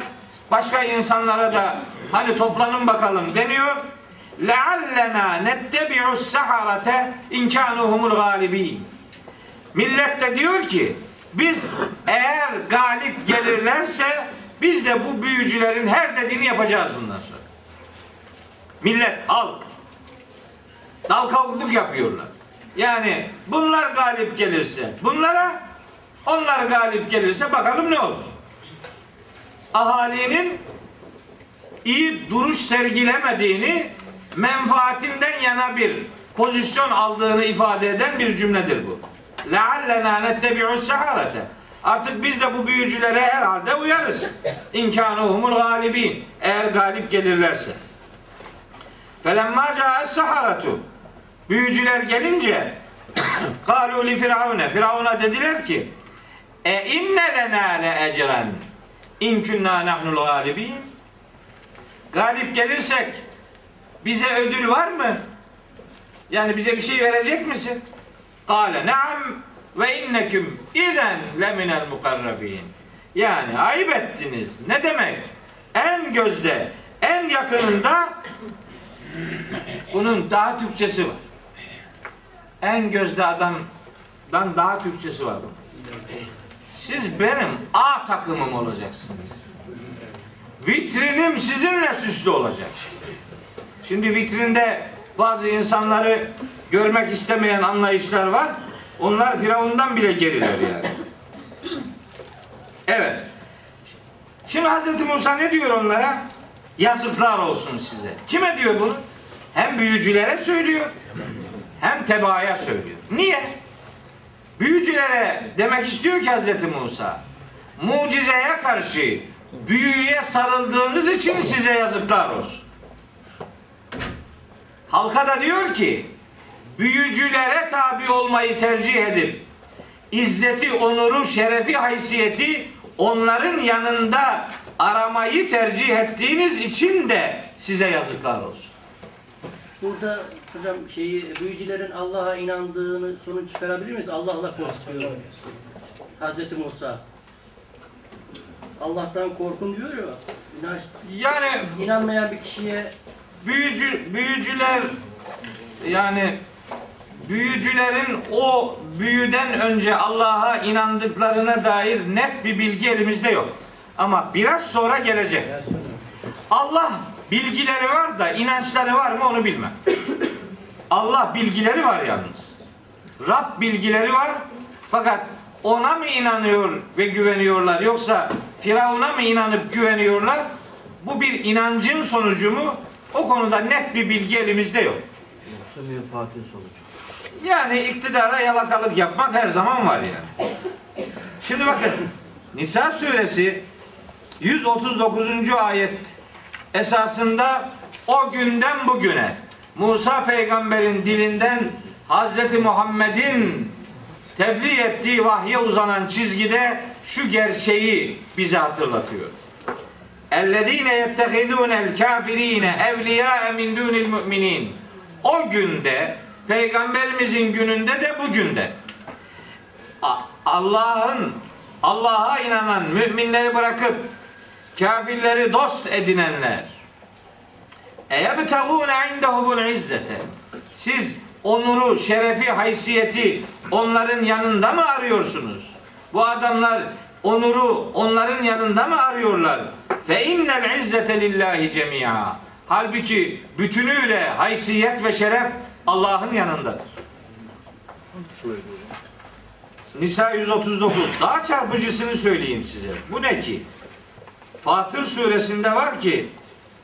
Başka insanlara da hani toplanın bakalım deniyor. لَعَلَّنَا نَتَّبِعُ السَّحَرَةَ اِنْ كَانُوا هُمُ الْغَالِب۪ينَ Millet de diyor ki biz eğer galip gelirlerse biz de bu büyücülerin her dediğini yapacağız bundan sonra. Millet, halk dal kavukluk yapıyorlar. Yani bunlar galip gelirse bunlara onlar galip gelirse bakalım ne olur. Ahalinin iyi duruş sergilemediğini menfaatinden yana bir pozisyon aldığını ifade eden bir cümledir bu. لَعَلَّنَا نَتَّبِعُ السَّحَرَةَ Artık biz de bu büyücülere herhalde uyarız. İmkanuhumul galibin. Eğer galip gelirlerse. فَلَمَّا جَاءَ السَّحَرَةُ Büyücüler gelince قَالُوا لِفِرْعَوْنَ Firavun'a dediler ki e inne lena le ecren in kunna nahnul galibin galip gelirsek bize ödül var mı? Yani bize bir şey verecek misin? Kale naam ve inneküm izen leminel mukarrabin. Yani ayıp ettiniz. Ne demek? En gözde, en yakınında bunun daha Türkçesi var. En gözde adamdan daha Türkçesi var bunun. Siz benim A takımım olacaksınız. Vitrinim sizinle süslü olacak. Şimdi vitrinde bazı insanları görmek istemeyen anlayışlar var. Onlar Firavun'dan bile geriler yani. Evet. Şimdi Hz. Musa ne diyor onlara? Yazıklar olsun size. Kime diyor bunu? Hem büyücülere söylüyor, hem tebaaya söylüyor. Niye? Büyücülere demek istiyor ki Hz. Musa, mucizeye karşı büyüye sarıldığınız için size yazıklar olsun. Halka da diyor ki, büyücülere tabi olmayı tercih edip, izzeti, onuru, şerefi, haysiyeti onların yanında aramayı tercih ettiğiniz için de size yazıklar olsun. Burada hocam şeyi büyücülerin Allah'a inandığını sonuç çıkarabilir miyiz? Allah'la korkuyor. Hazreti Musa. Allah'tan korkun diyor ya. İnanç, Yani inanmayan bir kişiye büyücü büyücüler yani büyücülerin o büyüden önce Allah'a inandıklarına dair net bir bilgi elimizde yok. Ama biraz sonra gelecek. Allah bilgileri var da inançları var mı onu bilmem. Allah bilgileri var yalnız. Rab bilgileri var fakat ona mı inanıyor ve güveniyorlar yoksa Firavun'a mı inanıp güveniyorlar? Bu bir inancın sonucu mu? O konuda net bir bilgi elimizde yok. Yoksa menfaatin sonucu. Yani iktidara yalakalık yapmak her zaman var yani. Şimdi bakın Nisa suresi 139. ayet esasında o günden bugüne Musa peygamberin dilinden Hz. Muhammed'in tebliğ ettiği vahye uzanan çizgide şu gerçeği bize hatırlatıyor. Ellezine yettehidûnel kafirîne evliyâe min dûnil mü'minîn. O günde, peygamberimizin gününde de bugün de Allah'ın Allah'a inanan müminleri bırakıp kafirleri dost edinenler Eyebtegûne indehumul izzete. Siz onuru, şerefi, haysiyeti onların yanında mı arıyorsunuz? Bu adamlar onuru onların yanında mı arıyorlar? Fe innel izzete lillahi. Halbuki bütünüyle haysiyet ve şeref Allah'ın yanındadır. Nisa 139. Daha çarpıcısını söyleyeyim size. Bu ne ki? Fatır suresinde var ki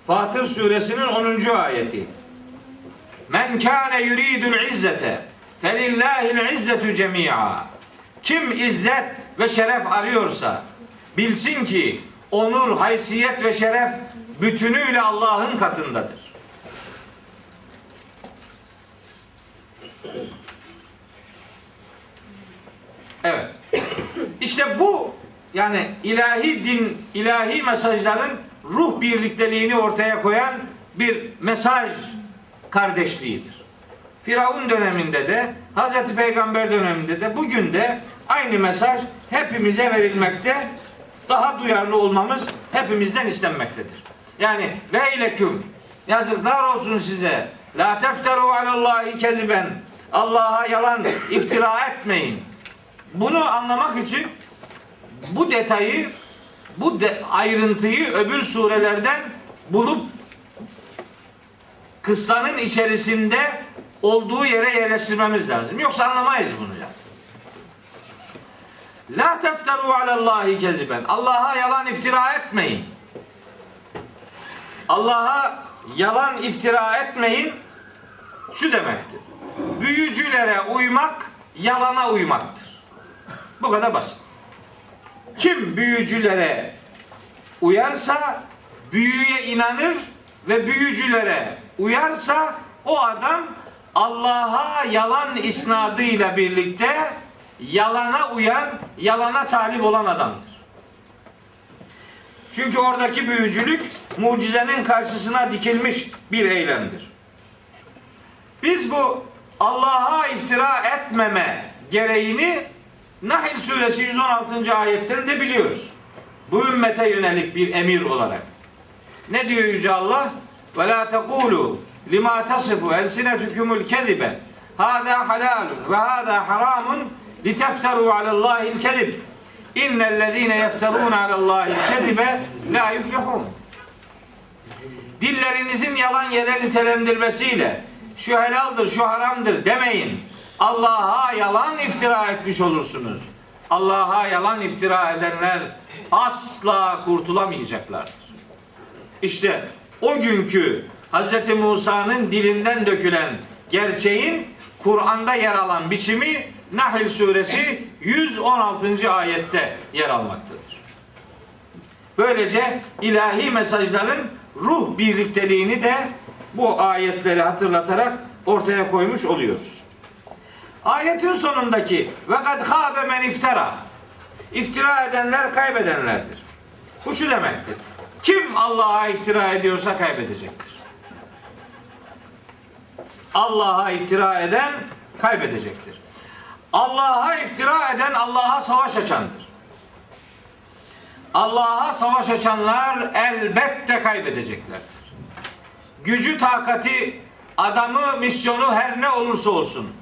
Fatır suresinin 10. ayeti. Men kâne yuridul izzete felillahil izzetu cemia. Kim izzet ve şeref arıyorsa bilsin ki onur, haysiyet ve şeref bütünüyle Allah'ın katındadır. Evet. İşte bu yani ilahi din, ilahi mesajların ruh birlikteliğini ortaya koyan bir mesaj kardeşliğidir. Firavun döneminde de, Hazreti Peygamber döneminde de, bugün de aynı mesaj hepimize verilmekte. Daha duyarlı olmamız hepimizden istenmektedir. Yani leyleküm yazıklar olsun size. La tefteru alallahi keziben. Allah'a yalan iftira etmeyin. Bunu anlamak için bu detayı, bu de, ayrıntıyı öbür surelerden bulup kıssanın içerisinde olduğu yere yerleştirmemiz lazım. Yoksa anlamayız bunu ya. La tefteru alallahi keziben. Allah'a yalan iftira etmeyin. Allah'a yalan iftira etmeyin şu demektir. Büyücülere uymak yalana uymaktır. Bu kadar basit. Kim büyücülere uyarsa büyüye inanır ve büyücülere uyarsa o adam Allah'a yalan isnadıyla birlikte yalana uyan, yalana talip olan adamdır. Çünkü oradaki büyücülük mucizenin karşısına dikilmiş bir eylemdir. Biz bu Allah'a iftira etmeme gereğini Nahl suresi 116. ayetten de biliyoruz. Bu ümmete yönelik bir emir olarak. Ne diyor Yüce Allah? Ve la tekulu lima tasifu elsinetukumul kezibe hâzâ halâlun ve hâzâ harâmun litefteru alallâhil kezib innellezîne yefterûne alallâhil kezibe la yuflihûn Dillerinizin yalan yere nitelendirmesiyle şu helaldir, şu haramdır demeyin. Allah'a yalan iftira etmiş olursunuz. Allah'a yalan iftira edenler asla kurtulamayacaklardır. İşte o günkü Hz. Musa'nın dilinden dökülen gerçeğin Kur'an'da yer alan biçimi Nahl suresi 116. ayette yer almaktadır. Böylece ilahi mesajların ruh birlikteliğini de bu ayetleri hatırlatarak ortaya koymuş oluyoruz. Ayetin sonundaki ve kad habe men iftara iftira edenler kaybedenlerdir. Bu şu demektir. Kim Allah'a iftira ediyorsa kaybedecektir. Allah'a iftira eden kaybedecektir. Allah'a iftira eden Allah'a savaş açandır. Allah'a savaş açanlar elbette kaybedeceklerdir. Gücü, takati, adamı, misyonu her ne olursa olsun.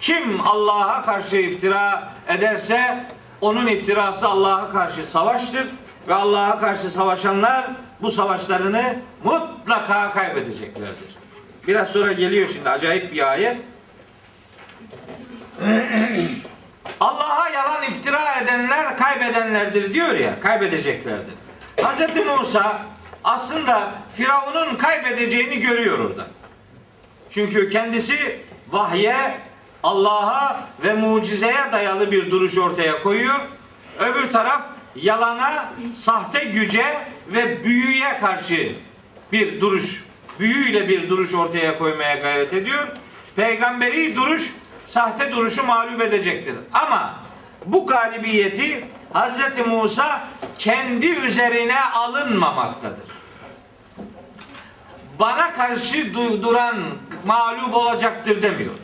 Kim Allah'a karşı iftira ederse onun iftirası Allah'a karşı savaştır ve Allah'a karşı savaşanlar bu savaşlarını mutlaka kaybedeceklerdir. Biraz sonra geliyor şimdi acayip bir ayet. Allah'a yalan iftira edenler kaybedenlerdir diyor ya, kaybedeceklerdir. Hz. Musa aslında Firavun'un kaybedeceğini görüyor orada. Çünkü kendisi vahye, Allah'a ve mucizeye dayalı bir duruş ortaya koyuyor. Öbür taraf yalana, sahte güce ve büyüye karşı bir duruş, büyüyle bir duruş ortaya koymaya gayret ediyor. Peygamberi duruş sahte duruşu mağlup edecektir. Ama bu galibiyeti Hz. Musa kendi üzerine alınmamaktadır. Bana karşı du- duran mağlup olacaktır demiyor.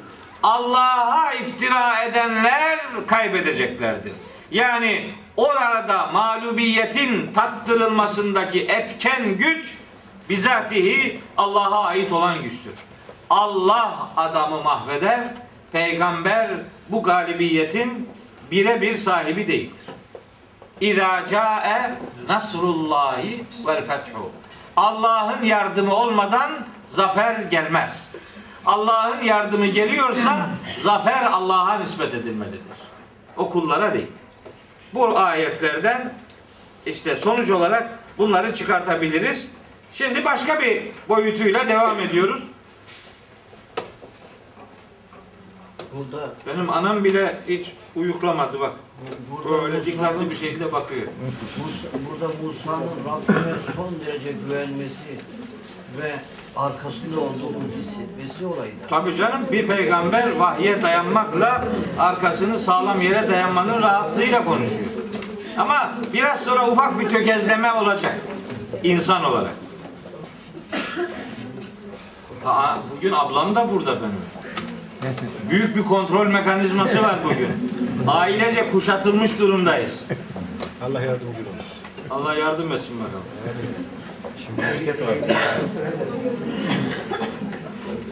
Allah'a iftira edenler kaybedeceklerdir. Yani o arada mağlubiyetin tattırılmasındaki etken güç bizatihi Allah'a ait olan güçtür. Allah adamı mahveder, peygamber bu galibiyetin birebir sahibi değildir. İza ca'e nasrullahi vel fethu. Allah'ın yardımı olmadan zafer gelmez. Allah'ın yardımı geliyorsa zafer Allah'a nispet edilmelidir. O kullara değil. Bu ayetlerden işte sonuç olarak bunları çıkartabiliriz. Şimdi başka bir boyutuyla devam ediyoruz. Burada Benim anam bile hiç uyuklamadı bak. Burada Böyle dikkatli bir şekilde bakıyor. Musa, burada Musa'nın Rabbine son derece güvenmesi ve arkasında olduğunu hissetmesi olaydı. Tabii canım bir peygamber vahye dayanmakla arkasını sağlam yere dayanmanın rahatlığıyla konuşuyor. Ama biraz sonra ufak bir tökezleme olacak insan olarak. Aa, bugün ablam da burada benim. Büyük bir kontrol mekanizması var bugün. Ailece kuşatılmış durumdayız. Allah yardımcı olsun. Allah yardım etsin bakalım.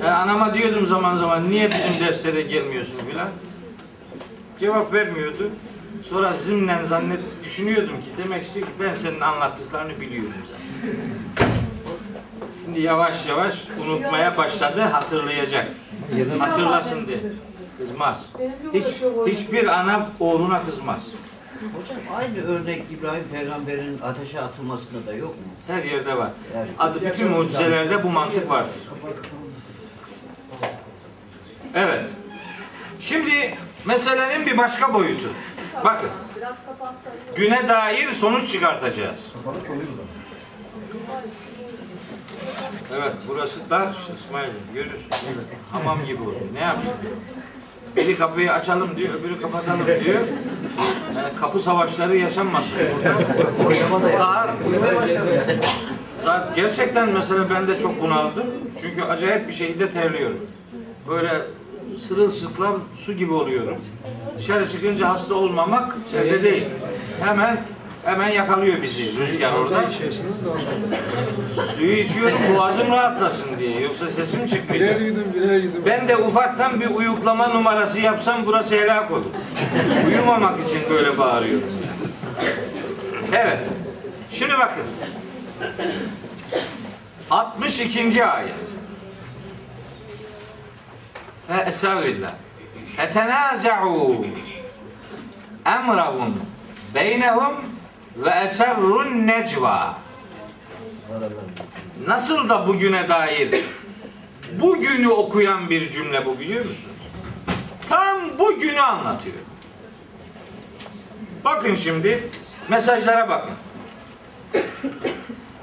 E, anama diyordum zaman zaman niye bizim derslere gelmiyorsun filan. Cevap vermiyordu. Sonra sizinle zannet düşünüyordum ki demek istiyor ki ben senin anlattıklarını biliyorum zaten. Şimdi yavaş yavaş unutmaya başladı, hatırlayacak. Hatırlasın diye. Kızmaz. Hiç, hiçbir ana oğluna kızmaz. Hocam aynı örnek İbrahim peygamberin ateşe atılmasında da yok mu? Her yerde var. Adı bütün mucizelerde bu mantık vardır. Evet. Şimdi meselenin bir başka boyutu. Bakın. Güne dair sonuç çıkartacağız. Evet, burası dar İsmail görüyorsun. Hamam gibi oluyor. Ne yapsın? Biri kapıyı açalım diyor, öbürü kapatalım diyor. Yani kapı savaşları yaşanmasın burada. Dar. Zaten gerçekten mesela ben de çok bunaldım. Çünkü acayip bir şekilde terliyorum. Böyle sırılsıklam su gibi oluyorum. Dışarı çıkınca hasta olmamak elde değil. Hemen hemen yakalıyor bizi rüzgar orada. Suyu içiyorum boğazım rahatlasın diye. Yoksa sesim Birer çıkmayacak. yedim, birer yedim. Ben de ufaktan bir uyuklama numarası yapsam burası helak olur. Uyumamak için böyle bağırıyorum. Evet. Şimdi bakın. 62. ayet. Fe'esevilla. Fetenaza'u emrahum beynehum ve eserrun necva. Nasıl da bugüne dair bugünü okuyan bir cümle bu biliyor musunuz? Tam bugünü anlatıyor. Bakın şimdi mesajlara bakın.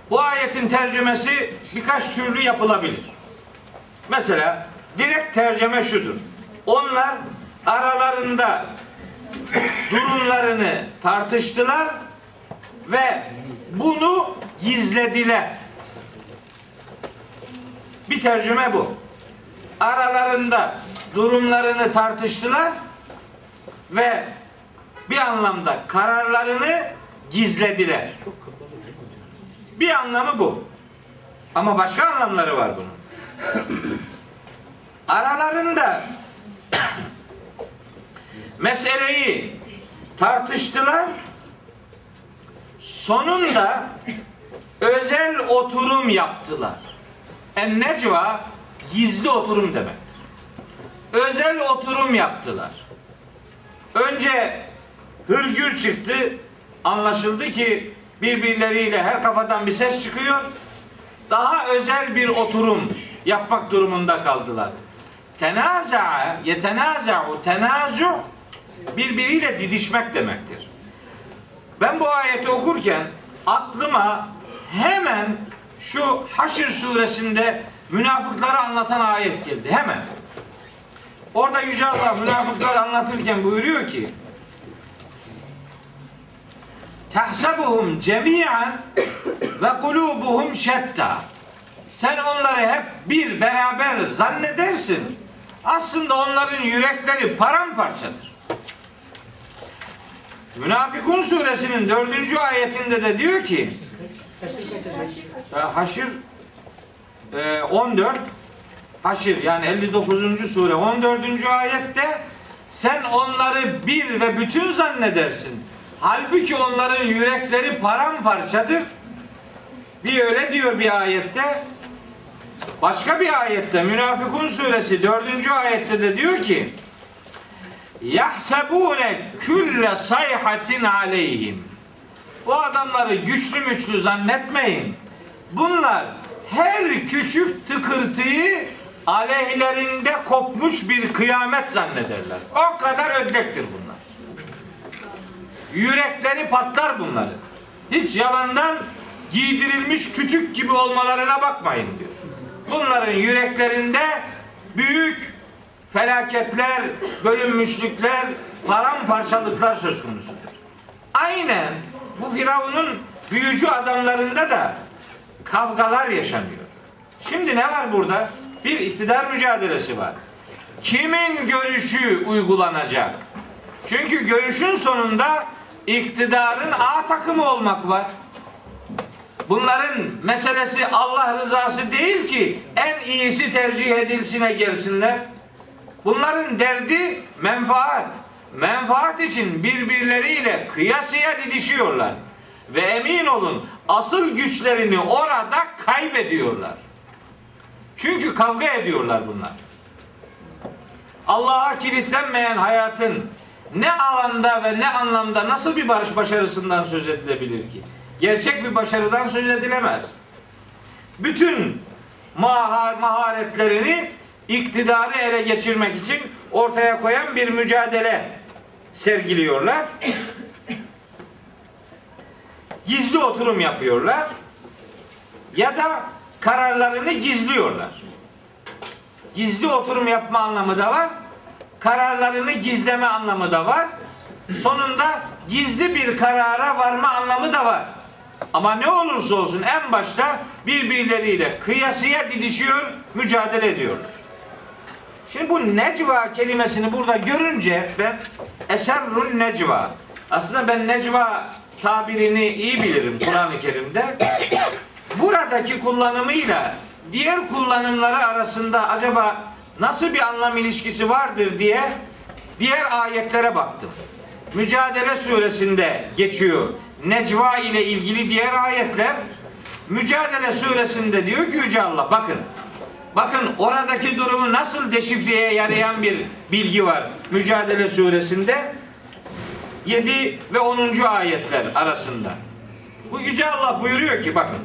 Bu ayetin tercümesi birkaç türlü yapılabilir. Mesela direkt tercüme şudur. Onlar aralarında durumlarını tartıştılar ve bunu gizlediler. Bir tercüme bu. Aralarında durumlarını tartıştılar ve bir anlamda kararlarını gizlediler. Bir anlamı bu. Ama başka anlamları var bunun. Aralarında meseleyi tartıştılar. Sonunda özel oturum yaptılar. En necva gizli oturum demektir. Özel oturum yaptılar. Önce hırgür çıktı. Anlaşıldı ki birbirleriyle her kafadan bir ses çıkıyor. Daha özel bir oturum yapmak durumunda kaldılar. Tenaza'a, yetenaza'u, tenazu birbiriyle didişmek demektir. Ben bu ayeti okurken aklıma hemen şu Haşr suresinde münafıkları anlatan ayet geldi. Hemen. Orada Yüce Allah münafıkları anlatırken buyuruyor ki Tahsebuhum cemiyen ve kulubuhum şetta. Sen onları hep bir beraber zannedersin. Aslında onların yürekleri paramparçadır. Münafıkun suresinin dördüncü ayetinde de diyor ki Haşr e, 14 Haşr yani 59. sure 14. ayette sen onları bir ve bütün zannedersin. Halbuki onların yürekleri paramparçadır. Bir öyle diyor bir ayette. Başka bir ayette Münafıkun suresi 4. ayette de diyor ki Yahsebune külle sayhatin aleyhim. Bu adamları güçlü müçlü zannetmeyin. Bunlar her küçük tıkırtıyı aleyhlerinde kopmuş bir kıyamet zannederler. O kadar ödlektir bunlar. yürekleri patlar bunların. Hiç yalandan giydirilmiş kütük gibi olmalarına bakmayın diyor. Bunların yüreklerinde büyük felaketler, bölünmüşlükler, paramparçalıklar söz konusudur. Aynen bu Firavun'un büyücü adamlarında da kavgalar yaşanıyor. Şimdi ne var burada? Bir iktidar mücadelesi var. Kimin görüşü uygulanacak? Çünkü görüşün sonunda iktidarın A takımı olmak var. Bunların meselesi Allah rızası değil ki en iyisi tercih edilsine gelsinler. Bunların derdi menfaat. Menfaat için birbirleriyle kıyasıya didişiyorlar. Ve emin olun asıl güçlerini orada kaybediyorlar. Çünkü kavga ediyorlar bunlar. Allah'a kilitlenmeyen hayatın ne alanda ve ne anlamda nasıl bir barış başarısından söz edilebilir ki? Gerçek bir başarıdan söz edilemez. Bütün mahar, maharetlerini iktidarı ele geçirmek için ortaya koyan bir mücadele sergiliyorlar. Gizli oturum yapıyorlar. Ya da kararlarını gizliyorlar. Gizli oturum yapma anlamı da var. Kararlarını gizleme anlamı da var. Sonunda gizli bir karara varma anlamı da var. Ama ne olursa olsun en başta birbirleriyle kıyasıya didişiyor, mücadele ediyorlar. Şimdi bu necva kelimesini burada görünce ben eserrun necva. Aslında ben necva tabirini iyi bilirim Kur'an-ı Kerim'de. Buradaki kullanımıyla diğer kullanımları arasında acaba nasıl bir anlam ilişkisi vardır diye diğer ayetlere baktım. Mücadele suresinde geçiyor. Necva ile ilgili diğer ayetler Mücadele suresinde diyor ki Yüce Allah bakın Bakın oradaki durumu nasıl deşifreye yarayan bir bilgi var Mücadele suresinde 7 ve 10. ayetler arasında. Bu Yüce Allah buyuruyor ki bakın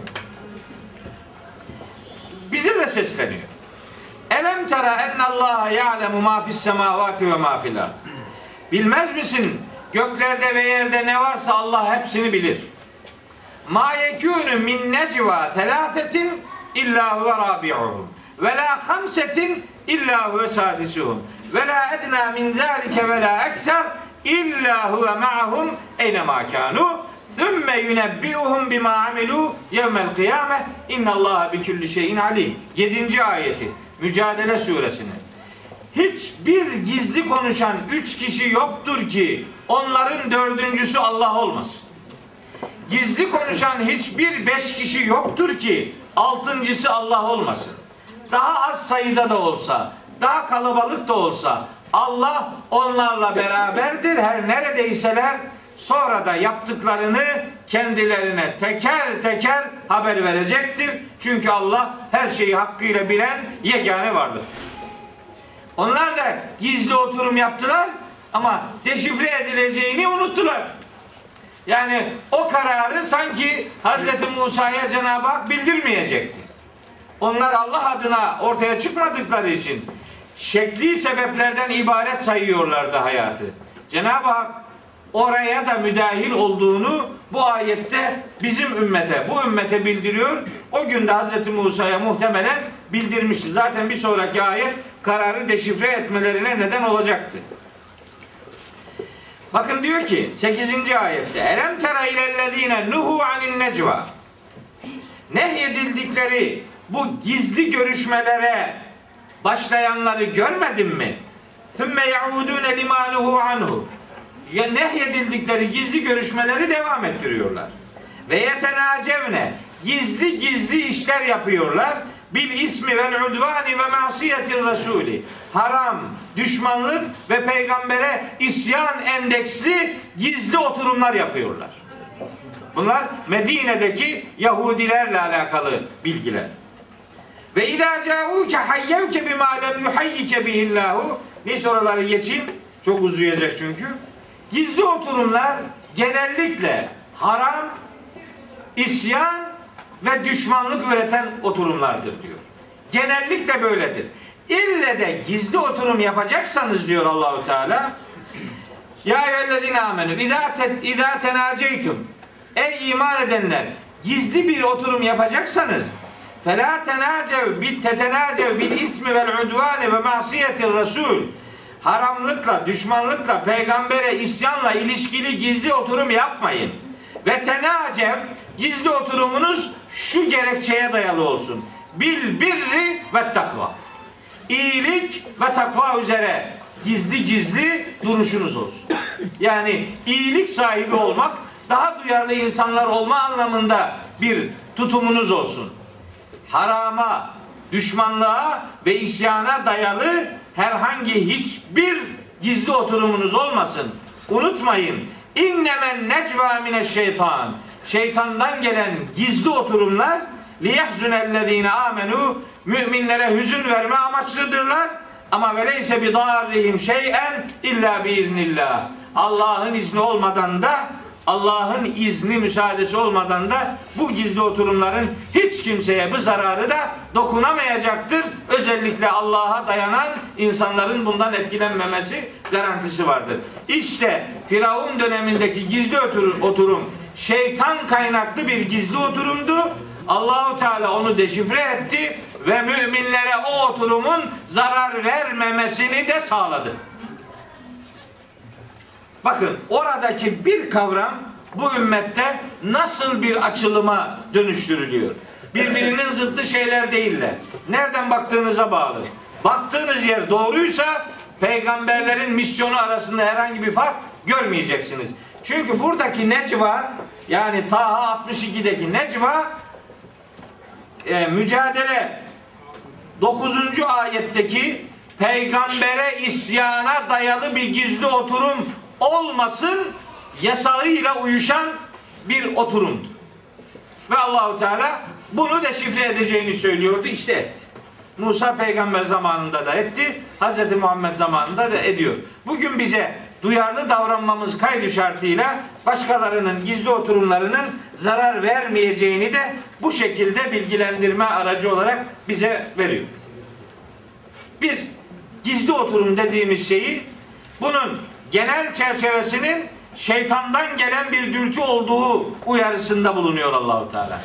bize de sesleniyor. Elem tera ennallaha ya'lemu ma fis semavati ve ma fil. Bilmez misin göklerde ve yerde ne varsa Allah hepsini bilir. Ma yekûnü min necva thelâfetin illa huve rabi'uhum ve la hamsetin illa huve sadisuhum ve la edna min zalike ve la ekser illa huve ma'hum eyne ma kanu thümme yunebbi'uhum bima amilu yevmel kıyame innallaha bi külli şeyin alim. 7. ayeti Mücadele suresinin. Hiçbir gizli konuşan üç kişi yoktur ki onların dördüncüsü Allah olmasın. Gizli konuşan hiçbir beş kişi yoktur ki altıncısı Allah olmasın. Daha az sayıda da olsa, daha kalabalık da olsa Allah onlarla beraberdir. Her neredeyseler sonra da yaptıklarını kendilerine teker teker haber verecektir. Çünkü Allah her şeyi hakkıyla bilen yegane vardır. Onlar da gizli oturum yaptılar ama deşifre edileceğini unuttular. Yani o kararı sanki Hz. Musa'ya Cenab-ı Hak bildirmeyecekti. Onlar Allah adına ortaya çıkmadıkları için şekli sebeplerden ibaret sayıyorlardı hayatı. Cenab-ı Hak oraya da müdahil olduğunu bu ayette bizim ümmete, bu ümmete bildiriyor. O gün de Hz. Musa'ya muhtemelen bildirmişti. Zaten bir sonraki ayet kararı deşifre etmelerine neden olacaktı. Bakın diyor ki 8. ayette Elem tera ilellezine nuhu anil necva Nehyedildikleri bu gizli görüşmelere başlayanları görmedin mi? Thümme yaudune limanuhu anhu ya nehyedildikleri gizli görüşmeleri devam ettiriyorlar. Ve yetenacevne gizli gizli işler yapıyorlar. Bil ismi vel udvani ve masiyetil rasuli. Haram, düşmanlık ve peygambere isyan endeksli gizli oturumlar yapıyorlar. Bunlar Medine'deki Yahudilerle alakalı bilgiler. Ve idâ câûke hayyevke bimâ lem yuhayyike bihillâhu. Neyse oraları geçeyim. Çok uzayacak çünkü. Gizli oturumlar genellikle haram, isyan ve düşmanlık üreten oturumlardır diyor. Genellikle böyledir. İlle de gizli oturum yapacaksanız diyor Allahu Teala Ya eyyühellezine amenü idâ te- idâ tenâceytum Ey iman edenler gizli bir oturum yapacaksanız فَلَا تَنَاجَوْ بِالْتَتَنَاجَوْ بِالْاِسْمِ وَالْعُدْوَانِ وَمَعْصِيَةِ الرَّسُولِ Haramlıkla, düşmanlıkla, peygambere isyanla ilişkili gizli oturum yapmayın. Ve tenacev gizli oturumunuz şu gerekçeye dayalı olsun. Bil birri ve takva. İyilik ve takva üzere gizli gizli duruşunuz olsun. Yani iyilik sahibi olmak, daha duyarlı insanlar olma anlamında bir tutumunuz olsun. Harama, düşmanlığa ve isyana dayalı herhangi hiçbir gizli oturumunuz olmasın. Unutmayın. İnnemen necva mine şeytan. Şeytandan gelen gizli oturumlar liyehzunellezine amenu müminlere hüzün verme amaçlıdırlar. Ama veleyse bi darrihim şey'en illa biiznillah. Allah'ın izni olmadan da Allah'ın izni müsaadesi olmadan da bu gizli oturumların hiç kimseye bu zararı da dokunamayacaktır. Özellikle Allah'a dayanan insanların bundan etkilenmemesi garantisi vardır. İşte Firavun dönemindeki gizli oturum şeytan kaynaklı bir gizli oturumdu. Allahu Teala onu deşifre etti ve müminlere o oturumun zarar vermemesini de sağladı. Bakın oradaki bir kavram bu ümmette nasıl bir açılıma dönüştürülüyor. Birbirinin zıttı şeyler değiller. Nereden baktığınıza bağlı. Baktığınız yer doğruysa peygamberlerin misyonu arasında herhangi bir fark görmeyeceksiniz. Çünkü buradaki necva yani Taha 62'deki necva e, mücadele 9. ayetteki peygambere isyana dayalı bir gizli oturum olmasın yasağıyla uyuşan bir oturumdu. Ve Allahu Teala bunu deşifre edeceğini söylüyordu işte etti. Musa peygamber zamanında da etti. Hz. Muhammed zamanında da ediyor. Bugün bize duyarlı davranmamız kaydı şartıyla başkalarının gizli oturumlarının zarar vermeyeceğini de bu şekilde bilgilendirme aracı olarak bize veriyor. Biz gizli oturum dediğimiz şeyi bunun genel çerçevesinin şeytandan gelen bir dürtü olduğu uyarısında bulunuyor Allahu Teala.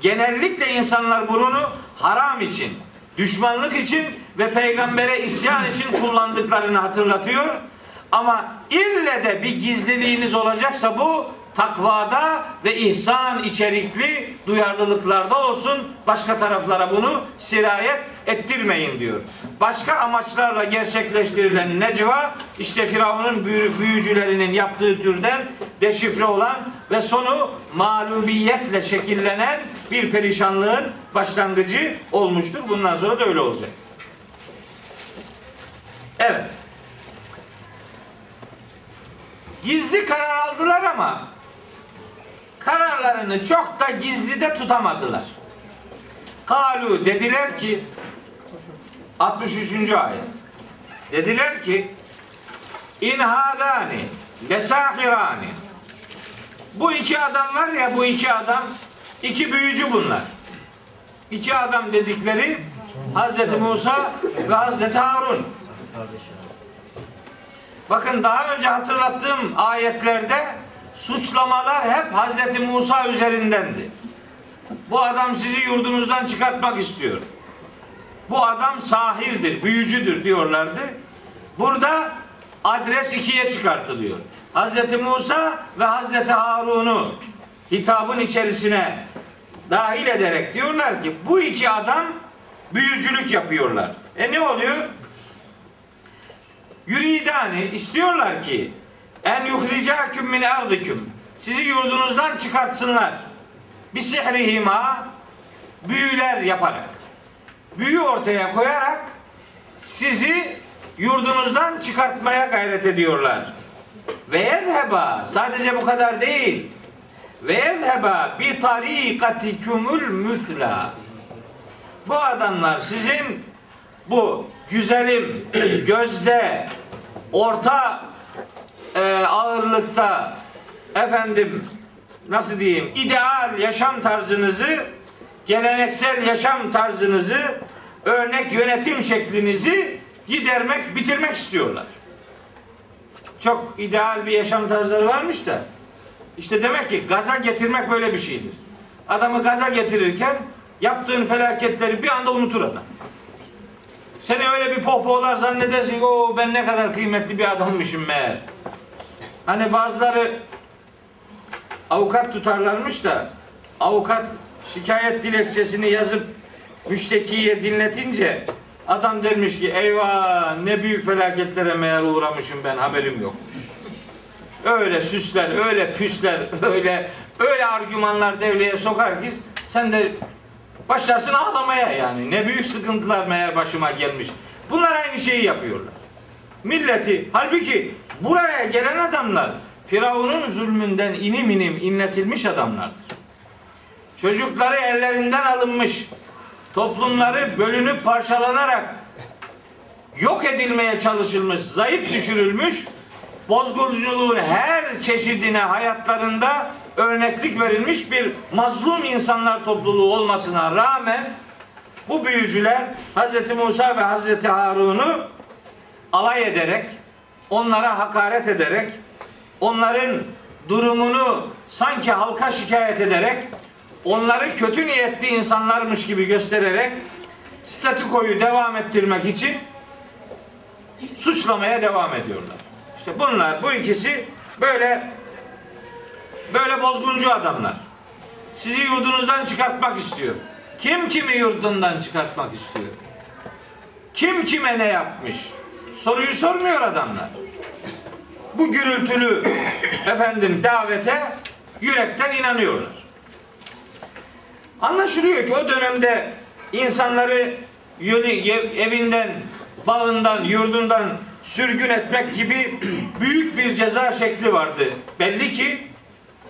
Genellikle insanlar bunu haram için, düşmanlık için ve peygambere isyan için kullandıklarını hatırlatıyor. Ama ille de bir gizliliğiniz olacaksa bu takvada ve ihsan içerikli duyarlılıklarda olsun. Başka taraflara bunu sirayet ettirmeyin diyor. Başka amaçlarla gerçekleştirilen necva işte Firavun'un büyü- büyücülerinin yaptığı türden deşifre olan ve sonu mağlubiyetle şekillenen bir perişanlığın başlangıcı olmuştur. Bundan sonra da öyle olacak. Evet. Gizli karar aldılar ama kararlarını çok da gizlide tutamadılar. Kalu dediler ki 63. ayet. Dediler ki in hadani lesahirani bu iki adam var ya bu iki adam iki büyücü bunlar. İki adam dedikleri Hazreti Musa ve Hazreti Harun. Bakın daha önce hatırlattığım ayetlerde suçlamalar hep Hazreti Musa üzerindendi. Bu adam sizi yurdunuzdan çıkartmak istiyor. Bu adam sahirdir, büyücüdür diyorlardı. Burada adres ikiye çıkartılıyor. Hazreti Musa ve Hazreti Harun'u hitabın içerisine dahil ederek diyorlar ki bu iki adam büyücülük yapıyorlar. E ne oluyor? Yuridani istiyorlar ki en yuhricaküm min ardiküm sizi yurdunuzdan çıkartsınlar. Bir sihrihima büyüler yaparak büyü ortaya koyarak sizi yurdunuzdan çıkartmaya gayret ediyorlar. Ve yezheba sadece bu kadar değil. Ve yezheba bi tarikatikümül müthla. Bu adamlar sizin bu güzelim gözde orta e, ağırlıkta efendim nasıl diyeyim ideal yaşam tarzınızı geleneksel yaşam tarzınızı örnek yönetim şeklinizi gidermek bitirmek istiyorlar. çok ideal bir yaşam tarzları varmış da işte demek ki gaza getirmek böyle bir şeydir. Adamı gaza getirirken yaptığın felaketleri bir anda unutur adam. Seni öyle bir pohpohlar zannedersin ki o ben ne kadar kıymetli bir adammışım meğer. Hani bazıları avukat tutarlarmış da avukat şikayet dilekçesini yazıp müştekiye dinletince adam dermiş ki eyvah ne büyük felaketlere meğer uğramışım ben haberim yokmuş. Öyle süsler, öyle püsler, öyle öyle argümanlar devreye sokar ki sen de başlarsın ağlamaya yani. Ne büyük sıkıntılar meğer başıma gelmiş. Bunlar aynı şeyi yapıyorlar. Milleti halbuki buraya gelen adamlar Firavun'un zulmünden inim inim inletilmiş adamlardır. Çocukları ellerinden alınmış, toplumları bölünüp parçalanarak yok edilmeye çalışılmış, zayıf düşürülmüş, bozgunculuğun her çeşidine hayatlarında örneklik verilmiş bir mazlum insanlar topluluğu olmasına rağmen bu büyücüler Hz. Musa ve Hz. Harun'u alay ederek, onlara hakaret ederek, onların durumunu sanki halka şikayet ederek, onları kötü niyetli insanlarmış gibi göstererek statükoyu devam ettirmek için suçlamaya devam ediyorlar. İşte bunlar, bu ikisi böyle böyle bozguncu adamlar. Sizi yurdunuzdan çıkartmak istiyor. Kim kimi yurdundan çıkartmak istiyor? Kim kime ne yapmış? Soruyu sormuyor adamlar. Bu gürültülü efendim davete yürekten inanıyorlar. Anlaşılıyor ki o dönemde insanları evinden, bağından, yurdundan sürgün etmek gibi büyük bir ceza şekli vardı. Belli ki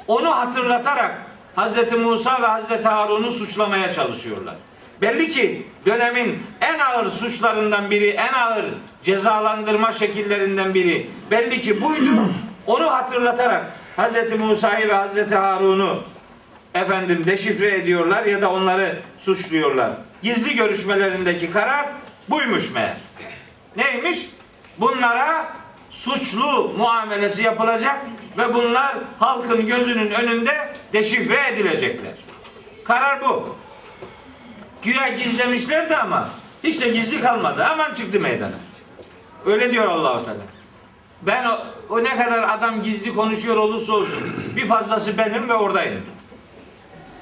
onu hatırlatarak Hz. Musa ve Hz. Harun'u suçlamaya çalışıyorlar. Belli ki dönemin en ağır suçlarından biri, en ağır cezalandırma şekillerinden biri belli ki buydu. Onu hatırlatarak Hz. Musa'yı ve Hz. Harun'u efendim deşifre ediyorlar ya da onları suçluyorlar. Gizli görüşmelerindeki karar buymuş meğer. Neymiş? Bunlara suçlu muamelesi yapılacak ve bunlar halkın gözünün önünde deşifre edilecekler. Karar bu. Güya gizlemişlerdi ama hiç de gizli kalmadı. Hemen çıktı meydana. Öyle diyor Allahu Teala. Ben o, o ne kadar adam gizli konuşuyor olursa olsun bir fazlası benim ve oradayım.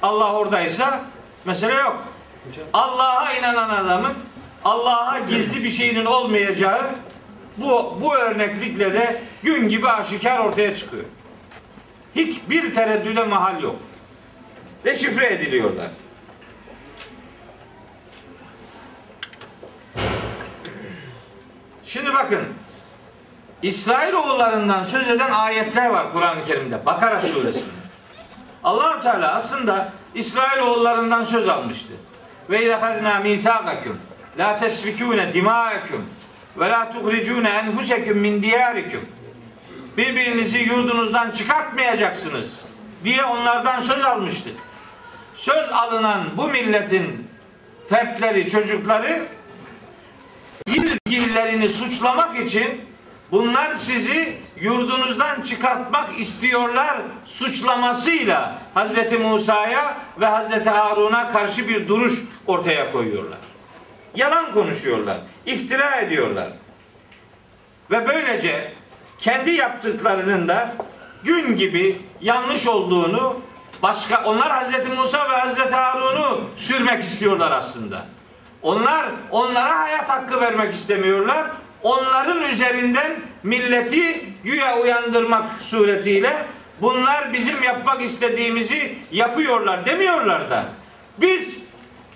Allah oradaysa mesele yok. Allah'a inanan adamın Allah'a gizli bir şeyinin olmayacağı bu, bu örneklikle de gün gibi aşikar ortaya çıkıyor. Hiçbir tereddüde mahal yok. Deşifre ediliyorlar. Şimdi bakın İsrail oğullarından söz eden ayetler var Kur'an-ı Kerim'de. Bakara suresinde. allah Teala aslında İsrail oğullarından söz almıştı. Ve izahadna misakakum la tesfikune dima'akum ve la tuhricune enfusekum min diyarikum. Birbirinizi yurdunuzdan çıkartmayacaksınız diye onlardan söz almıştık. Söz alınan bu milletin fertleri, çocukları birbirlerini suçlamak için bunlar sizi yurdunuzdan çıkartmak istiyorlar suçlamasıyla Hz. Musa'ya ve Hz. Harun'a karşı bir duruş ortaya koyuyorlar. Yalan konuşuyorlar, iftira ediyorlar. Ve böylece kendi yaptıklarının da gün gibi yanlış olduğunu başka onlar Hz. Musa ve Hz. Harun'u sürmek istiyorlar aslında. Onlar onlara hayat hakkı vermek istemiyorlar. Onların üzerinden milleti güya uyandırmak suretiyle bunlar bizim yapmak istediğimizi yapıyorlar demiyorlar da. Biz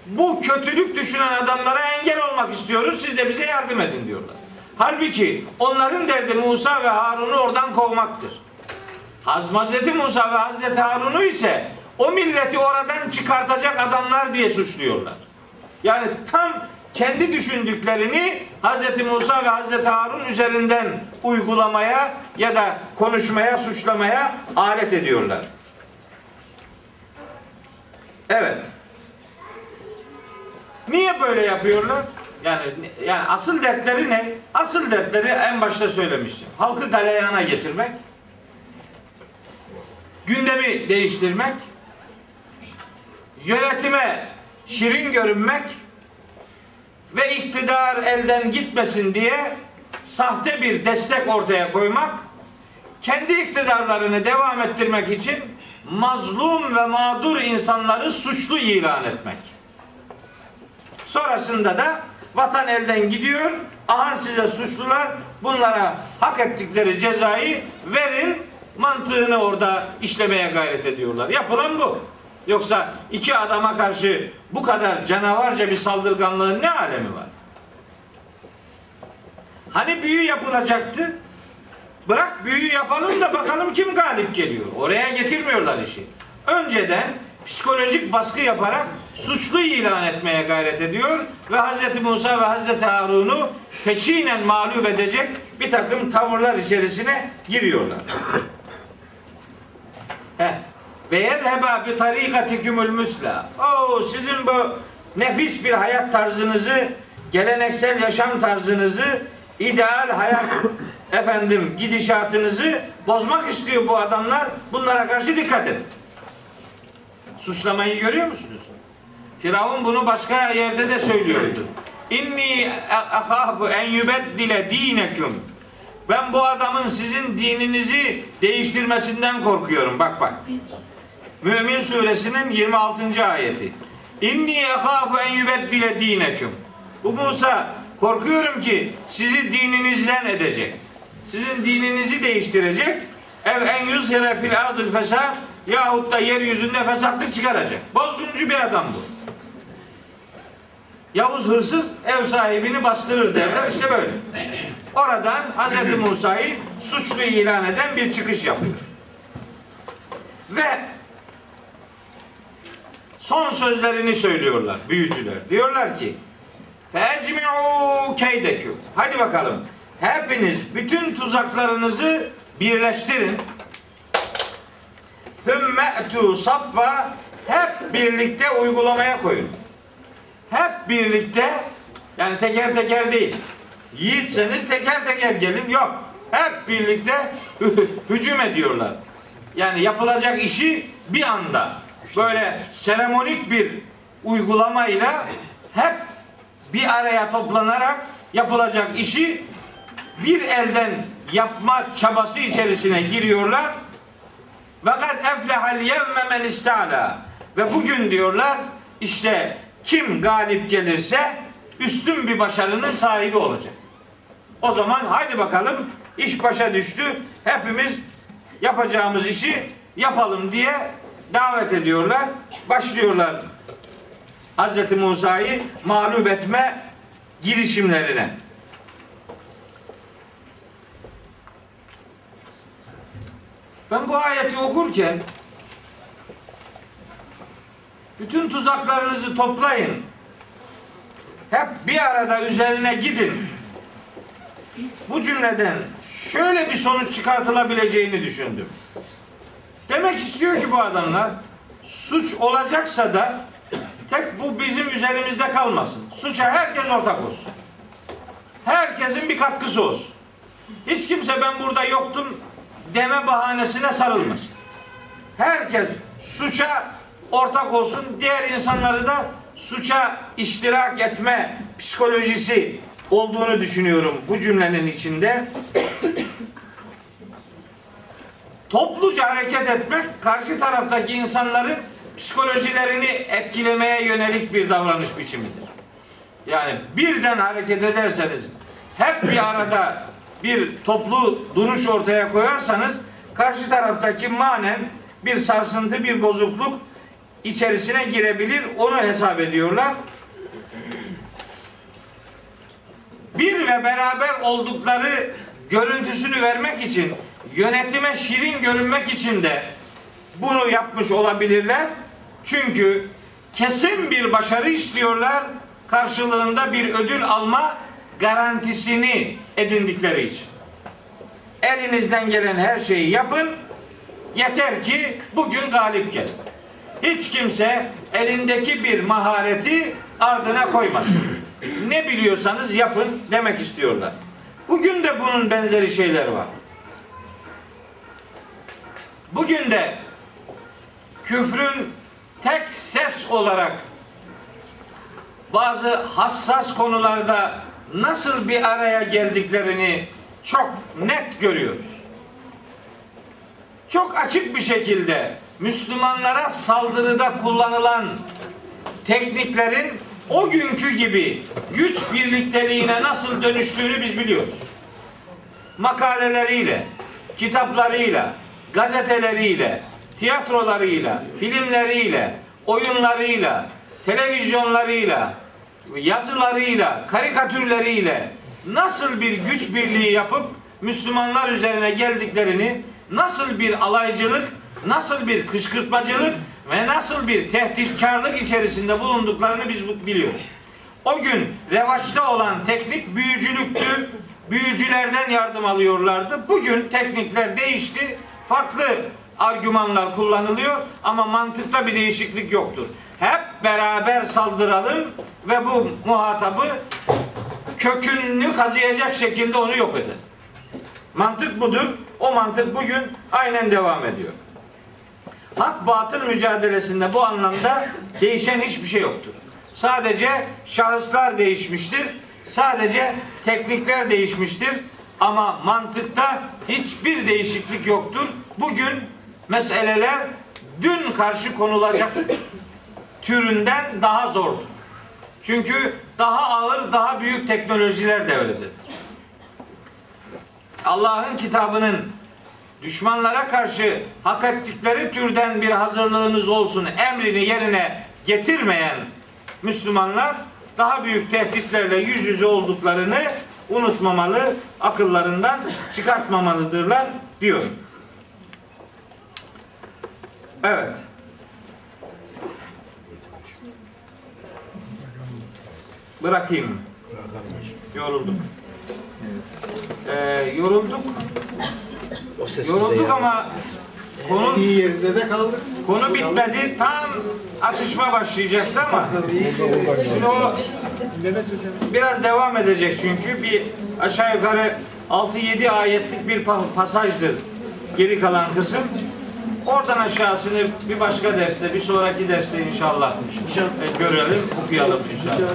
bu kötülük düşünen adamlara engel olmak istiyoruz. Siz de bize yardım edin diyorlar. Halbuki onların derdi Musa ve Harun'u oradan kovmaktır. Hazreti Musa ve Hazreti Harun'u ise o milleti oradan çıkartacak adamlar diye suçluyorlar. Yani tam kendi düşündüklerini Hz. Musa ve Hz. Harun üzerinden uygulamaya ya da konuşmaya, suçlamaya alet ediyorlar. Evet. Niye böyle yapıyorlar? Yani yani asıl dertleri ne? Asıl dertleri en başta söylemiştim. Halkı galeyana getirmek, gündemi değiştirmek, yönetime şirin görünmek ve iktidar elden gitmesin diye sahte bir destek ortaya koymak, kendi iktidarlarını devam ettirmek için mazlum ve mağdur insanları suçlu ilan etmek. Sonrasında da vatan elden gidiyor. Aha size suçlular bunlara hak ettikleri cezayı verin mantığını orada işlemeye gayret ediyorlar. Yapılan bu. Yoksa iki adama karşı bu kadar canavarca bir saldırganlığın ne alemi var? Hani büyü yapılacaktı? Bırak büyü yapalım da bakalım kim galip geliyor. Oraya getirmiyorlar işi. Önceden psikolojik baskı yaparak suçlu ilan etmeye gayret ediyor ve Hz. Musa ve Hz. Harun'u peşinen mağlup edecek bir takım tavırlar içerisine giriyorlar. Heh. Ve yedheba bi tarikatikümül müsla. Oo, sizin bu nefis bir hayat tarzınızı, geleneksel yaşam tarzınızı, ideal hayat efendim gidişatınızı bozmak istiyor bu adamlar. Bunlara karşı dikkat edin. Suçlamayı görüyor musunuz? Firavun bunu başka yerde de söylüyordu. İnni ahafu en yubeddile dineküm. Ben bu adamın sizin dininizi değiştirmesinden korkuyorum. Bak bak. Mümin suresinin 26. ayeti. İnni ahafu en yubeddile dineküm. Bu Musa korkuyorum ki sizi dininizden edecek. Sizin dininizi değiştirecek. Ev en yüzhire fil ardıl fesad yahut da yeryüzünde fesatlık çıkaracak. Bozguncu bir adam bu. Yavuz hırsız ev sahibini bastırır derler. İşte böyle. Oradan Hz. Musa'yı suçlu ilan eden bir çıkış yapıyor. Ve son sözlerini söylüyorlar büyücüler. Diyorlar ki Fecmi'u keydeküm. Hadi bakalım. Hepiniz bütün tuzaklarınızı birleştirin. Hümme'tu saffa hep birlikte uygulamaya koyun. Hep birlikte yani teker teker değil. Yiğitseniz teker teker gelin. Yok. Hep birlikte hücum ediyorlar. Yani yapılacak işi bir anda böyle seremonik bir uygulamayla hep bir araya toplanarak yapılacak işi bir elden yapma çabası içerisine giriyorlar. Fakat eflehal yevme men istala. Ve bugün diyorlar işte kim galip gelirse üstün bir başarının sahibi olacak. O zaman haydi bakalım iş başa düştü. Hepimiz yapacağımız işi yapalım diye davet ediyorlar. Başlıyorlar Hz. Musa'yı mağlup etme girişimlerine. Ben bu ayeti okurken bütün tuzaklarınızı toplayın. Hep bir arada üzerine gidin. Bu cümleden şöyle bir sonuç çıkartılabileceğini düşündüm. Demek istiyor ki bu adamlar suç olacaksa da tek bu bizim üzerimizde kalmasın. Suça herkes ortak olsun. Herkesin bir katkısı olsun. Hiç kimse ben burada yoktum deme bahanesine sarılmasın. Herkes suça ortak olsun. Diğer insanları da suça iştirak etme psikolojisi olduğunu düşünüyorum bu cümlenin içinde. Topluca hareket etmek karşı taraftaki insanların psikolojilerini etkilemeye yönelik bir davranış biçimidir. Yani birden hareket ederseniz hep bir arada bir toplu duruş ortaya koyarsanız karşı taraftaki manen bir sarsıntı, bir bozukluk içerisine girebilir. Onu hesap ediyorlar. Bir ve beraber oldukları görüntüsünü vermek için yönetime şirin görünmek için de bunu yapmış olabilirler. Çünkü kesin bir başarı istiyorlar. Karşılığında bir ödül alma garantisini edindikleri için. Elinizden gelen her şeyi yapın. Yeter ki bugün galip gelin. Hiç kimse elindeki bir mahareti ardına koymasın. Ne biliyorsanız yapın demek istiyorlar. Bugün de bunun benzeri şeyler var. Bugün de küfrün tek ses olarak bazı hassas konularda nasıl bir araya geldiklerini çok net görüyoruz. Çok açık bir şekilde Müslümanlara saldırıda kullanılan tekniklerin o günkü gibi güç birlikteliğine nasıl dönüştüğünü biz biliyoruz. Makaleleriyle, kitaplarıyla, gazeteleriyle, tiyatrolarıyla, filmleriyle, oyunlarıyla, televizyonlarıyla, yazılarıyla, karikatürleriyle nasıl bir güç birliği yapıp Müslümanlar üzerine geldiklerini, nasıl bir alaycılık, nasıl bir kışkırtmacılık ve nasıl bir tehditkarlık içerisinde bulunduklarını biz biliyoruz. O gün revaçta olan teknik büyücülüktü. Büyücülerden yardım alıyorlardı. Bugün teknikler değişti. Farklı argümanlar kullanılıyor ama mantıkta bir değişiklik yoktur. Hep beraber saldıralım ve bu muhatabı kökünü kazıyacak şekilde onu yok edin. Mantık budur. O mantık bugün aynen devam ediyor. Hak batıl mücadelesinde bu anlamda değişen hiçbir şey yoktur. Sadece şahıslar değişmiştir. Sadece teknikler değişmiştir. Ama mantıkta hiçbir değişiklik yoktur. Bugün meseleler dün karşı konulacak türünden daha zordur. Çünkü daha ağır, daha büyük teknolojiler devrededir. Allah'ın kitabının düşmanlara karşı hak ettikleri türden bir hazırlığınız olsun emrini yerine getirmeyen Müslümanlar daha büyük tehditlerle yüz yüze olduklarını unutmamalı, akıllarından çıkartmamalıdırlar diyor. Evet. Bırakayım. Yorulduk. Ee, yorulduk. Yorulduk ama konu İyi yerinde de kaldık. konu bitmedi. Tam atışma başlayacaktı ama şimdi o biraz devam edecek çünkü bir aşağı yukarı 6-7 ayetlik bir pa- pasajdır geri kalan kısım. Oradan aşağısını bir başka derste, bir sonraki derste inşallah e, görelim, okuyalım inşallah.